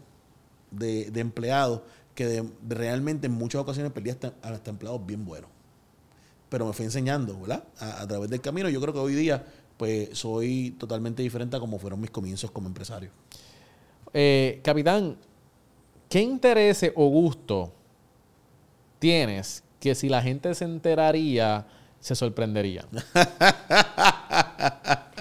de, de empleados que de realmente en muchas ocasiones perdí hasta, hasta empleados bien buenos. Pero me fui enseñando, ¿verdad? A, a través del camino. Yo creo que hoy día pues soy totalmente diferente a como fueron mis comienzos como empresario. Eh, capitán, ¿qué interés o gusto tienes que si la gente se enteraría, se sorprendería?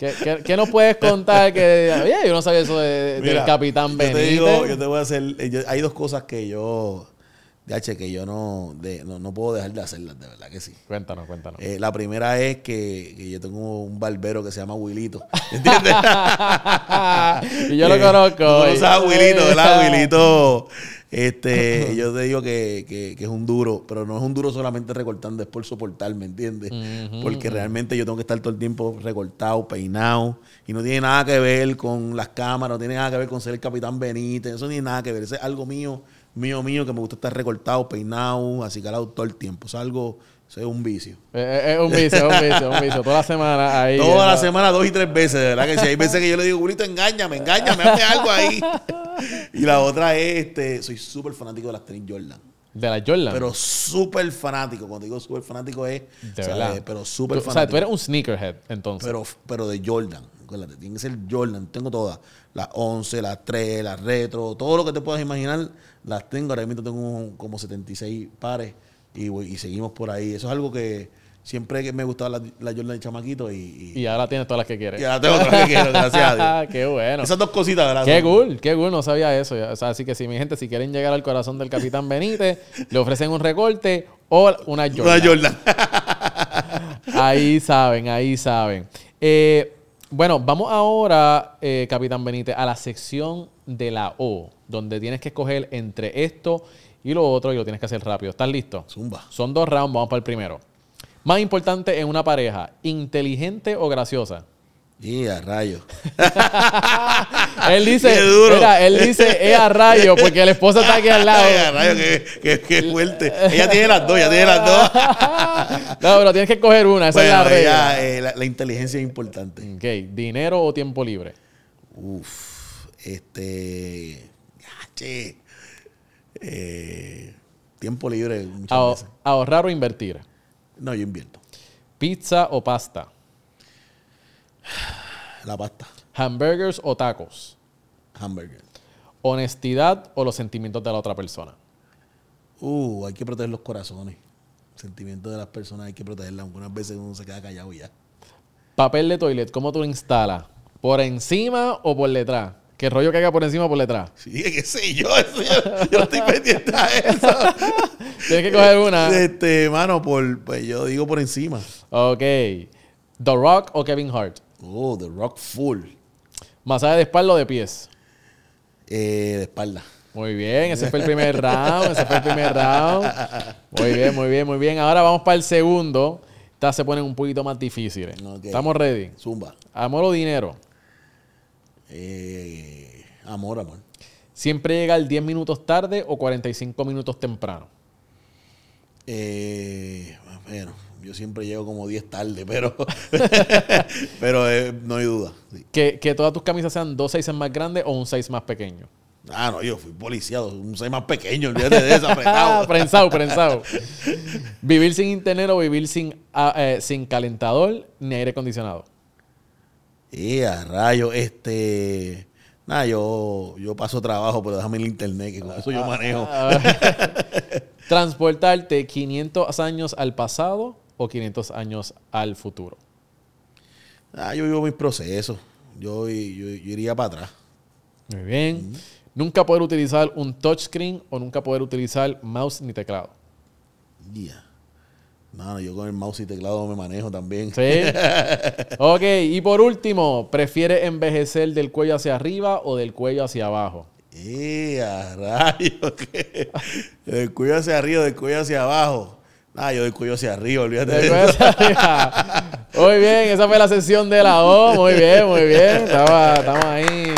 ¿Qué, qué, qué nos puedes contar? Que, oye, yo no sabía eso de- del capitán yo te Benítez. digo, yo te voy a hacer. eh, yo- hay dos cosas que yo. Que yo no, de- no, no puedo dejar de hacerlas, de verdad que sí. Cuéntanos, cuéntanos. Eh, la primera es que, que yo tengo un barbero que se llama Wilito. ¿Entiendes? y yo lo conozco. tú conoces a Wilito, ¿verdad? Wilito. Este, yo te digo que, que- que es un duro, pero no es un duro solamente recortando, es por soportar, ¿me entiendes? Porque realmente yo tengo que estar todo el tiempo recortado, peinado, y no tiene nada que ver con las cámaras, no tiene nada que ver con ser el capitán Benítez, eso no tiene nada que ver, eso es algo mío mío mío que me gusta estar recortado, peinado, así calado todo el tiempo. Es algo, eso es un vicio. Eh, eh, Es un vicio, es un vicio, es un vicio. Toda la semana ahí. Toda la semana, dos y tres veces, de verdad que si hay veces que yo le digo, Julito, engáñame, engáñame, hazme algo ahí. y la otra es, este, soy súper fanático de las tenis Jordan. De la Jordan. Pero súper fanático. Cuando digo súper fanático es, de o sea, verdad. pero súper O sea, fanático. tú eres un sneakerhead, entonces. pero, pero de Jordan. Acuérdate, tiene que ser Jordan. Tengo todas. Las 11, las 3, las retro, todo lo que te puedas imaginar, las tengo. Ahora mismo tengo como 76 pares y, seguimos por ahí. Eso es algo que siempre me gustaba la, la Jordan de chamaquito y, y, y ahora tienes todas las que quieres. y ahora tengo otras que quiero, gracias a Dios. qué bueno. Esas dos cositas, ¿verdad? Qué cool, qué cool, no sabía eso. O sea, así que si mi gente, si quieren llegar al corazón del Capitán Benítez, le ofrecen un recorte o una Jordan. Una Jordan. Ahí saben, ahí saben. Eh, bueno, vamos ahora, eh, Capitán Benítez, a la sección de la O, donde tienes que escoger entre esto y lo otro y lo tienes que hacer rápido. ¿Estás listo? Zumba. Son dos rounds, vamos para el primero. Más importante en una pareja, inteligente o graciosa. Y a rayos. Él dice, duro. mira, él dice, es a rayo, porque la esposa está aquí al lado. Ay, a rayos, qué, qué- qué fuerte. Ella tiene las dos, ella tiene las dos. No, pero tienes que escoger una, esa es la regla. eh, la, la inteligencia es importante. Ok, dinero o tiempo libre. Uf, este. che. Eh, tiempo libre muchas veces. ahorrar o invertir. No, yo invierto. Pizza o pasta. La pasta. Hamburgers o tacos. Hamburger. Honestidad o los sentimientos de la otra persona. Uh, hay que proteger los corazones. Sentimientos de las personas hay que protegerlas. Algunas veces uno se queda callado y ya. Papel de toilet, ¿cómo tú lo instalas? ¿Por encima o por detrás? ¿Qué rollo que haga por encima o por detrás? Sí, qué sé yo, eso yo, yo estoy pendiente a eso. Tienes que coger una. Este, mano, por, pues yo digo por encima. Ok. The Rock o Kevin Hart. Oh, The Rock Full. Masaje de espalda o de pies. Eh, de espalda. Muy bien, ese fue el primer round. Ese fue el primer round. Muy bien, muy bien, muy bien. Ahora vamos para el segundo. Estas se ponen un poquito más difíciles. ¿Estamos ready? Zumba. Amor o dinero. Eh, amor, amor. Siempre llegar 10 minutos tarde o 45 minutos temprano. Eh, bueno, yo siempre llego como 10 tarde, pero, pero eh, no hay duda. sí. Que, que todas tus camisas sean dos sizes más grandes o un size más pequeño. Ah, no, yo fui policiado, un ser más pequeño, olvídate de eso, apretado. prensado, prensado. vivir sin internet o vivir sin, ah, eh, sin calentador ni aire acondicionado. Y a rayo, este. Nada, yo, yo paso trabajo, pero déjame el internet, que con eso yo manejo. Transportarte 500 años al pasado o 500 años al futuro. Ah, yo vivo mis procesos. Yo, yo, yo iría para atrás. Muy bien. Nunca poder utilizar un touchscreen o nunca poder utilizar mouse ni teclado. Ya. No, no, yo con el mouse y teclado me manejo también. ¿Sí? ok, y por último, ¿prefiere envejecer del cuello hacia arriba o del cuello hacia abajo? ¡Eh, a rayos! ¿qué? Del cuello hacia arriba, del cuello hacia abajo. Ah, yo del cuello hacia arriba, olvídate Del de cuello eso. hacia arriba. Muy bien, esa fue la sesión de la O. Muy bien, muy bien. Estamos ahí.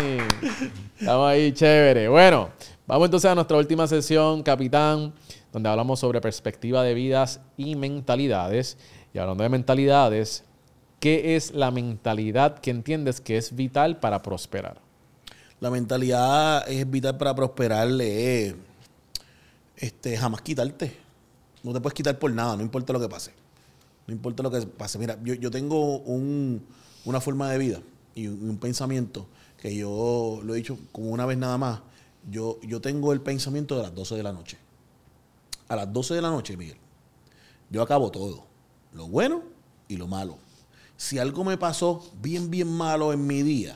Estamos ahí, chévere. Bueno, vamos entonces a nuestra última sesión, capitán, donde hablamos sobre perspectiva de vidas y mentalidades. Y hablando de mentalidades, ¿qué es la mentalidad que entiendes que es vital para prosperar? La mentalidad es vital para prosperar. eh, este, jamás quitarte. No te puedes quitar por nada, no importa lo que pase. No importa lo que pase. Mira, yo, yo tengo un- una forma de vida y un, un pensamiento que yo lo he dicho como una vez nada más. Yo, yo tengo el pensamiento de las 12 de la noche. A las 12 de la noche, Miguel, yo acabo todo. Lo bueno y lo malo. Si algo me pasó bien, bien malo en mi día,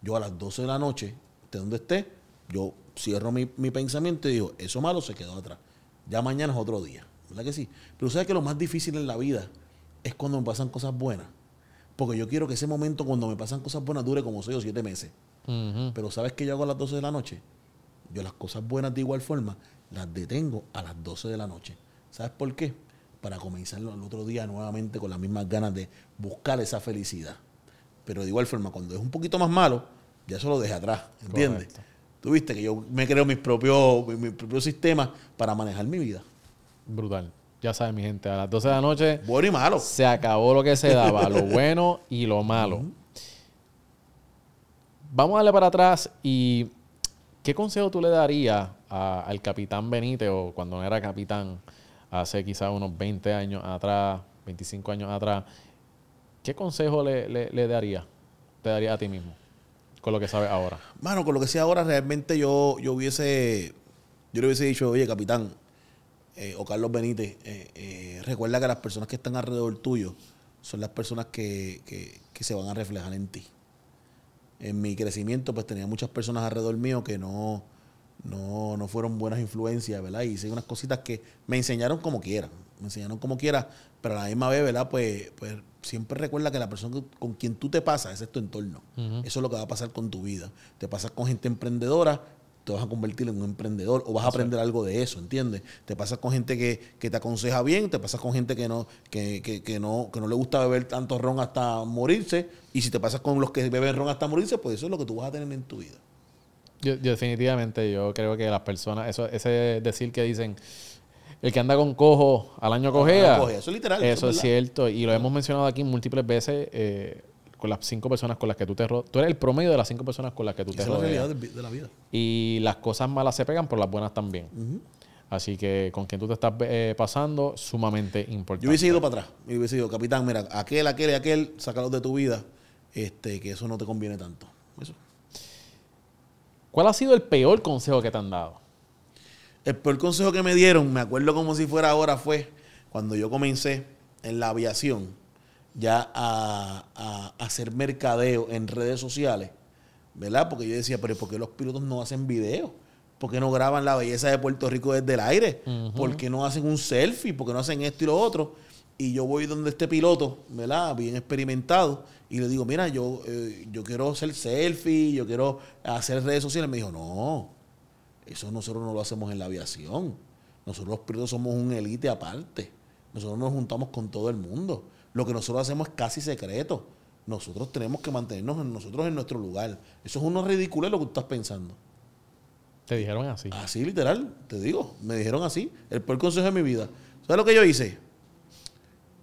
yo a las 12 de la noche, de donde esté, yo cierro mi, mi pensamiento y digo, eso malo se quedó atrás. Ya mañana es otro día. ¿Verdad que sí? Pero sabes que lo más difícil en la vida es cuando me pasan cosas buenas. Porque yo quiero que ese momento cuando me pasan cosas buenas dure como 6 o 7 meses. Pero ¿sabes qué yo hago a las 12 de la noche? Yo las cosas buenas de igual forma las detengo a las 12 de la noche. ¿Sabes por qué? Para comenzarlo al otro día nuevamente con las mismas ganas de buscar esa felicidad. Pero de igual forma, cuando es un poquito más malo, ya eso lo dejé atrás, ¿entiendes? Correcto. Tú viste que yo me creo mis propios, mi, mi propio sistema para manejar mi vida. Brutal. Ya saben, mi gente, a las 12 de la noche Bueno y malo. se acabó lo que se daba, lo bueno y lo malo. Vamos a darle para atrás y ¿qué consejo tú le darías al capitán Benítez o cuando era capitán hace quizás unos 20 años atrás, 25 años atrás? ¿Qué consejo le, le, darías? Te daría a ti mismo con lo que sabes ahora. Mano, con lo que sea ahora, realmente yo, yo hubiese, yo le hubiese dicho, oye, capitán, eh, o Carlos Benítez, eh, eh, recuerda que las personas que están alrededor tuyo son las personas que, que- que se van a reflejar en ti. En mi crecimiento, pues tenía muchas personas alrededor mío que no, no, no fueron buenas influencias, ¿verdad? Y hice unas cositas que me enseñaron como quiera, me enseñaron como quiera, pero a la misma vez, ¿verdad? Pues, pues siempre recuerda que la persona con quien tú te pasas, ese es tu entorno. Eso es lo que va a pasar con tu vida. Te pasas con gente emprendedora, te vas a convertir en un emprendedor o vas a aprender algo de eso, ¿entiendes? Te pasas con gente que, que te aconseja bien, te pasas con gente que no, que, que- que no, que no le gusta beber tanto ron hasta morirse, y si te pasas con los que beben ron hasta morirse, pues eso es lo que tú vas a tener en tu vida. Yo, yo definitivamente, yo creo que las personas, eso, ese decir que dicen, el que anda con cojo al año cojea, cojea. Eso es literal, Eso, eso es es cierto y lo hemos mencionado aquí múltiples veces eh, con las cinco personas con las que tú te rodeas. Tú eres el promedio de las cinco personas con las que tú te Esa es la rodeas. realidad de, la vida. Y las cosas malas se pegan por las buenas también. Así que con quien tú te estás eh, pasando, sumamente importante. Yo hubiese ido para atrás. Yo hubiese ido, capitán, mira, aquel, aquel y aquel, sácalos de tu vida, este, que eso no te conviene tanto. Eso. ¿Cuál ha sido el peor consejo que te han dado? El peor consejo que me dieron, me acuerdo como si fuera ahora, fue cuando yo comencé en la aviación ya a, a hacer mercadeo en redes sociales, ¿verdad? Porque yo decía, pero ¿por qué los pilotos no hacen videos? ¿Por qué no graban la belleza de Puerto Rico desde el aire? ¿Por qué no hacen un selfie? ¿Por qué no hacen esto y lo otro? Y yo voy donde este piloto, ¿verdad? Bien experimentado, y le digo, mira, yo, eh, yo quiero hacer selfie, yo quiero hacer redes sociales. Me dijo, no, eso nosotros no lo hacemos en la aviación. Nosotros los pilotos somos un élite aparte. Nosotros nos juntamos con todo el mundo. Lo que nosotros hacemos es casi secreto. Nosotros tenemos que mantenernos en nosotros en nuestro lugar. Eso es uno ridículo lo que tú estás pensando. Te dijeron así. Así literal, te digo. Me dijeron así. El peor consejo de mi vida. ¿Sabes lo que yo hice?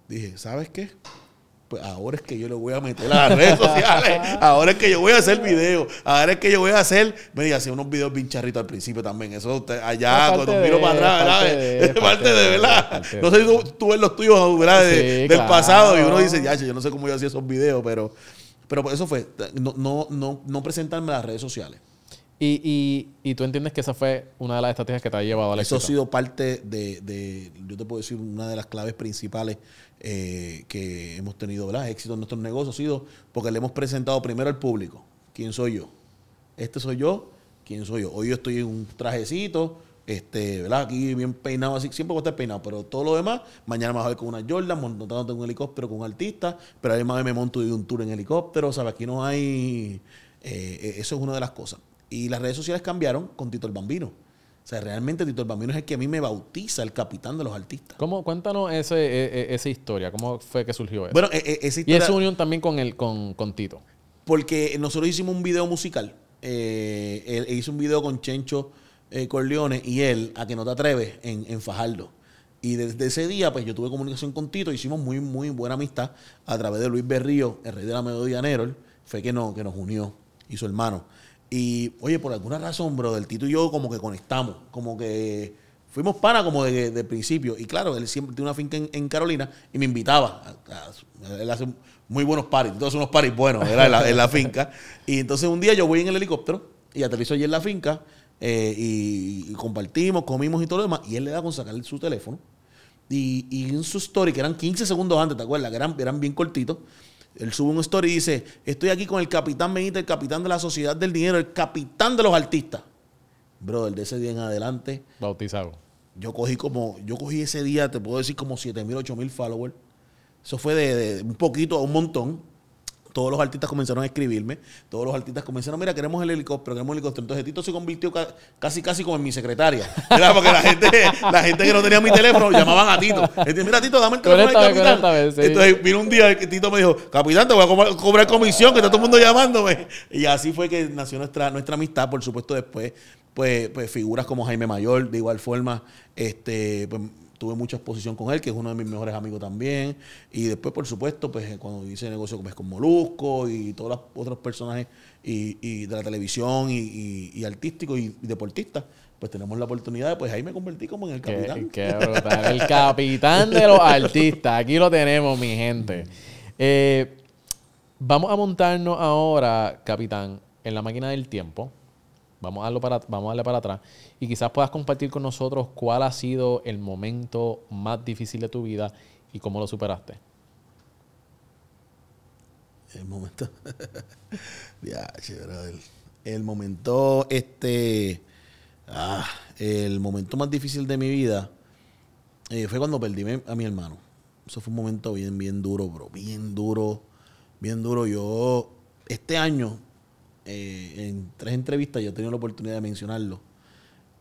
Dije, ¿sabes qué? Pues ahora es que yo le voy a meter a las redes sociales. Ahora es que yo voy a hacer videos. Ahora es que yo voy a hacer. Me dije, hacía unos videos bien charritos al principio también. Eso allá, cuando parte miro de, para atrás, ¿verdad? parte de, Es parte parte de, de, ¿verdad? parte de. No sé si tú, tú ves los tuyos, ¿verdad? De- Sí, del claro. pasado. Y uno dice, ya, yo no sé cómo yo hacía esos videos, pero, pero eso fue. No, no, no, no presentarme a las redes sociales. Y, y, y tú entiendes que esa fue una de las estrategias que te ha llevado al Eso ha sido parte de, de- yo te puedo decir, una de las claves principales eh, que hemos tenido, ¿verdad? Éxito en nuestros negocios ha sido porque le hemos presentado primero al público. ¿Quién soy yo? Este soy yo. ¿Quién soy yo? Hoy yo estoy en un trajecito, este, ¿verdad? Aquí bien peinado así. Siempre voy a estar peinado, pero todo lo demás, mañana me voy a ver con una Jordan, montándote en un helicóptero con un artista, pero además me monto de un tour en helicóptero, ¿sabes? Aquí no hay... eh, eso es una de las cosas. Y las redes sociales cambiaron con Tito el Bambino. O sea, realmente Tito el Bambino es el que a mí me bautiza, el capitán de los artistas. ¿Cómo, cuéntanos ese, e- e- esa historia. ¿Cómo fue que surgió eso? Bueno, eh, esa y historia, esa unión también con, el, con, con Tito. porque nosotros hicimos un video musical. Eh, él hizo un video con Chencho eh, Corleone y él, a que no te atreves, en, en Fajardo. Y desde ese día, pues yo tuve comunicación con Tito, hicimos muy, muy buena amistad a través de Luis Berrío, el rey de la melodía Nerol, fue que, no, que nos unió y su hermano. Y, oye, por alguna razón, bro, del Tito y yo como que conectamos, como que fuimos pana como de, de principio. Y claro, él siempre tiene una finca en, en Carolina y me invitaba. a- a- él hace muy buenos paris, entonces unos paris buenos. En, la, en la finca. Y entonces un día yo voy en el helicóptero y aterrizo allí en la finca eh, y, y compartimos, comimos y todo lo demás. Y él le da con sacar su teléfono. Y, y en su story, que eran 15 segundos antes, ¿te acuerdas? Que eran, eran bien cortitos. Él sube un story y dice, estoy aquí con el capitán Benítez, el capitán de la Sociedad del Dinero, el capitán de los artistas. Brother, de ese día en adelante, Bautizado. yo cogí como, yo cogí ese día, te puedo decir, como 7 mil, 8 mil followers. Eso fue de, de un poquito a un montón. Todos los artistas comenzaron a escribirme, todos los artistas comenzaron, mira, queremos el helicóptero, queremos el helicóptero. Entonces Tito se convirtió ca- casi casi como en mi secretaria. Porque la gente, la gente que no tenía mi teléfono llamaban a Tito. Entonces, mira, Tito, dame el teléfono del capitán. sí. Entonces vino un día que Tito me dijo, capitán, te voy a co- cobrar comisión, que está todo el mundo llamándome. Y así fue que nació nuestra, nuestra amistad, por supuesto, después, pues, pues figuras como Jaime Mayor, de igual forma, este, pues, tuve mucha exposición con él, que es uno de mis mejores amigos también. Y después, por supuesto, pues cuando hice negocio pues, con Molusco y todos los otros personajes y, y de la televisión y, y, y artísticos y, deportistas, pues tenemos la oportunidad, pues ahí me convertí como en el capitán. Qué, qué brutal. El capitán de los artistas. Aquí lo tenemos, mi gente. Eh, vamos a montarnos ahora, capitán, en la máquina del tiempo. Vamos a, darlo para, vamos a darle para atrás. Y quizás puedas compartir con nosotros cuál ha sido el momento más difícil de tu vida y cómo lo superaste. El momento. ya, brother. El momento, este. Ah, el momento más difícil de mi vida eh, fue cuando perdí a mi hermano. Eso fue un momento bien, bien duro, bro. Bien duro. Bien duro. Yo, este año, eh, en tres entrevistas, yo he tenido la oportunidad de mencionarlo.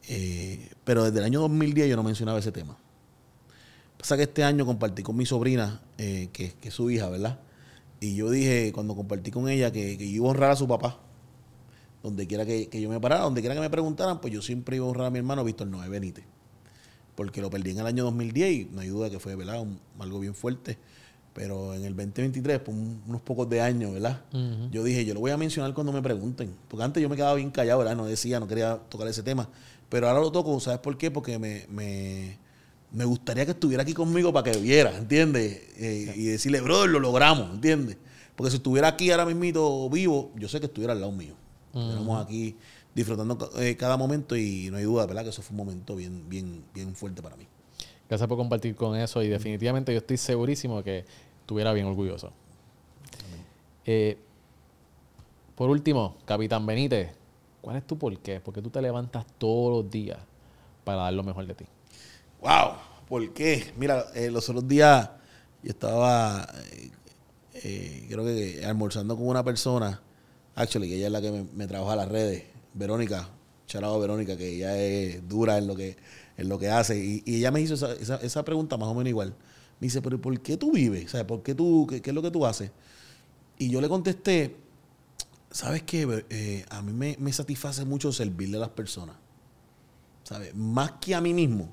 Eh, pero desde el año 2010 yo no mencionaba ese tema. Pasa que este año compartí con mi sobrina, eh, que, es su hija, ¿verdad? Y yo dije, cuando compartí con ella, que, iba a honrar a su papá. Donde quiera que, yo me parara, donde quiera que me preguntaran, pues yo siempre iba a honrar a mi hermano Víctor Noé Benítez. Porque lo perdí en el año 2010 y no hay duda que fue, ¿verdad? Algo bien fuerte. Pero en el 2023, por un- unos pocos de años, ¿verdad? Yo dije, yo lo voy a mencionar cuando me pregunten. Porque antes yo me quedaba bien callado, ¿verdad? No decía, no quería tocar ese tema. Pero ahora lo toco, ¿sabes por qué? Porque me, me, me gustaría que estuviera aquí conmigo para que viera, ¿entiendes? Eh, y decirle, brother, lo logramos, ¿entiendes? Porque si estuviera aquí ahora mismito vivo, yo sé que estuviera al lado mío. Estamos aquí disfrutando eh, cada momento y no hay duda, ¿verdad? Que eso fue un momento bien, bien, bien fuerte para mí. Gracias por compartir con eso y definitivamente yo estoy segurísimo que estuviera bien orgulloso. Eh, por último, Capitán Benítez, ¿cuál es tu por qué? ¿Por qué tú te levantas todos los días para dar lo mejor de ti? Wow, ¿por qué? Mira, eh, los otros días yo estaba, eh, eh, creo que almorzando con una persona, actually, que ella es la que me, me trabaja las redes, Verónica, charado a Verónica, que ella es dura en lo que, en lo que hace, y, y ella me hizo esa, esa, esa pregunta más o menos igual. Me dice, pero ¿por qué tú vives? Sea, ¿por qué tú, qué, qué es lo que tú haces? Y yo le contesté, ¿sabes qué? Eh, a mí me, me satisface mucho servirle a las personas. ¿sabes? Más que a mí mismo,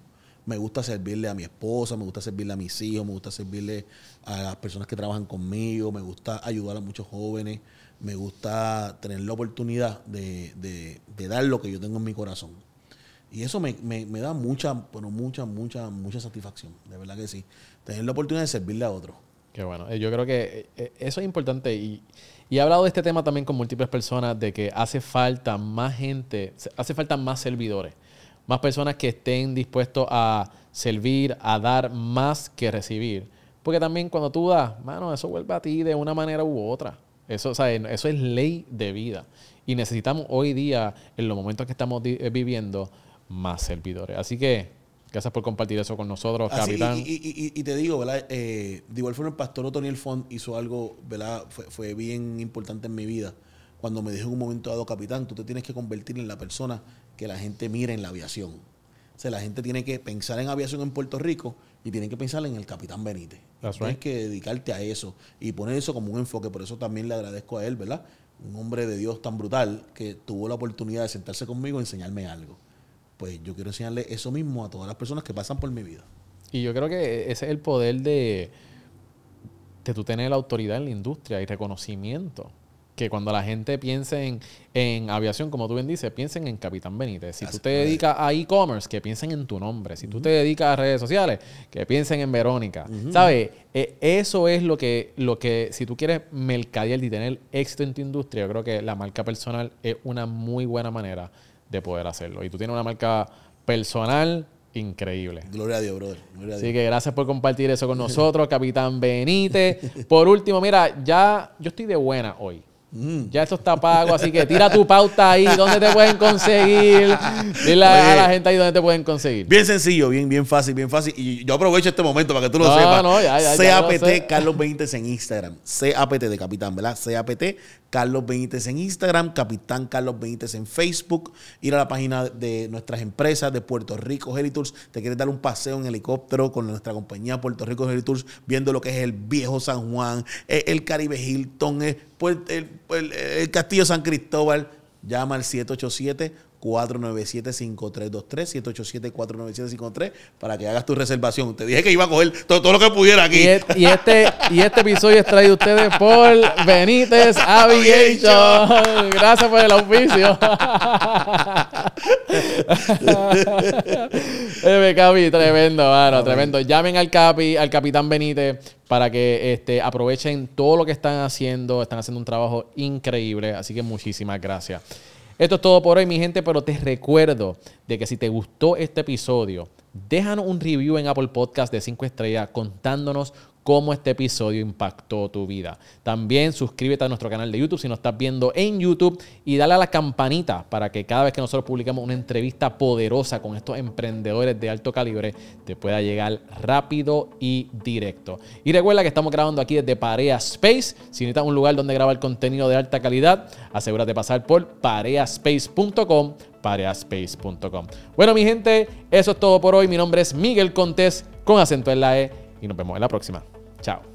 me gusta servirle a mi esposa, me gusta servirle a mis hijos, me gusta servirle a las personas que trabajan conmigo, me gusta ayudar a muchos jóvenes, me gusta tener la oportunidad de, de- de dar lo que yo tengo en mi corazón. Y eso me, me- me da mucha, bueno, mucha, mucha, mucha satisfacción, de verdad que sí. Tener la oportunidad de servirle a otros. Qué bueno. Eh, Yo creo que eh, eso es importante y, he hablado de este tema también con múltiples personas de que hace falta más gente, hace falta más servidores, más personas que estén dispuestos a servir, a dar más que recibir. Porque también cuando tú das, mano, eso vuelve a ti de una manera u otra. Eso, o sea, eso es ley de vida. Y necesitamos hoy día, en los momentos que estamos eh, viviendo, más servidores. Así que, gracias por compartir eso con nosotros, Así, capitán. y, y- y- y te digo, ¿verdad? Eh, de igual forma, el pastor Otoniel Font hizo algo, ¿verdad? Fue, fue bien importante en mi vida. Cuando me dijo en un momento dado, capitán, tú te tienes que convertir en la persona que la gente mire en la aviación. O sea, la gente tiene que pensar en aviación en Puerto Rico y tiene que pensar en el capitán Benítez. Tienes que dedicarte a eso y poner eso como un enfoque. Por eso también le agradezco a él, ¿verdad? Un hombre de Dios tan brutal que tuvo la oportunidad de sentarse conmigo y enseñarme algo. Pues yo quiero enseñarle eso mismo a todas las personas que pasan por mi vida. Y yo creo que ese es el poder de, de tú tener la autoridad en la industria y reconocimiento. Que cuando la gente piense en, en aviación, como tú bien dices, piensen en Capitán Benítez. Si tú te dedicas a e-commerce, que piensen en tu nombre. Si tú te dedicas a redes sociales, que piensen en Verónica. ¿Sabes? Eh, eso es lo que, lo que, si tú quieres mercadear y tener éxito en tu industria, yo creo que la marca personal es una muy buena manera de poder hacerlo. Y tú tienes una marca personal increíble. Gloria a Dios, brother. Gloria a Así que gracias por compartir eso con nosotros, Capitán Benítez. Por último, mira, ya yo estoy de buena hoy. Mm. Ya eso está pago, así que tira tu pauta ahí, dónde te pueden conseguir. Dile a la gente ahí dónde te pueden conseguir. Bien sencillo, bien, bien fácil, bien fácil. Y yo aprovecho este momento para que tú lo No, sepas. no, ya, ya, ya lo sé. CAPT Carlos Benítez en Instagram. CAPT de Capitán, ¿verdad? CAPT Carlos Benítez en Instagram, Capitán Carlos Benítez en Facebook. Ir a la página de nuestras empresas de Puerto Rico Heli Tours. Te quieres dar un paseo en helicóptero con nuestra compañía Puerto Rico Heli Tours, viendo lo que es el viejo San Juan, eh, el Caribe Hilton, el- el- el Castillo San Cristóbal. Llama al 787 497-5323, 787-497-53, para que hagas tu reservación. Te dije que iba a coger todo, todo lo que pudiera aquí. Y, y este, y este episodio es traído a ustedes por Benítez Aviation. Gracias por el auspicio. Eh, Capi, tremendo, mano, tremendo. Llamen al Capi, al Capitán Benítez, para que este, aprovechen todo lo que están haciendo. Están haciendo un trabajo increíble. Así que muchísimas gracias. Esto es todo por hoy, mi gente, pero te recuerdo de que si te gustó este episodio, déjanos un review en Apple Podcast de 5 estrellas contándonos cómo este episodio impactó tu vida. También suscríbete a nuestro canal de YouTube si nos estás viendo en YouTube y dale a la campanita para que cada vez que nosotros publiquemos una entrevista poderosa con estos emprendedores de alto calibre te pueda llegar rápido y directo. Y recuerda que estamos grabando aquí desde Parea Space. Si necesitas un lugar donde grabar contenido de alta calidad, asegúrate de pasar por pareaspace.com pareaspace.com. Bueno, mi gente, eso es todo por hoy. Mi nombre es Miguel Contés con acento en la E y nos vemos en la próxima. Chao.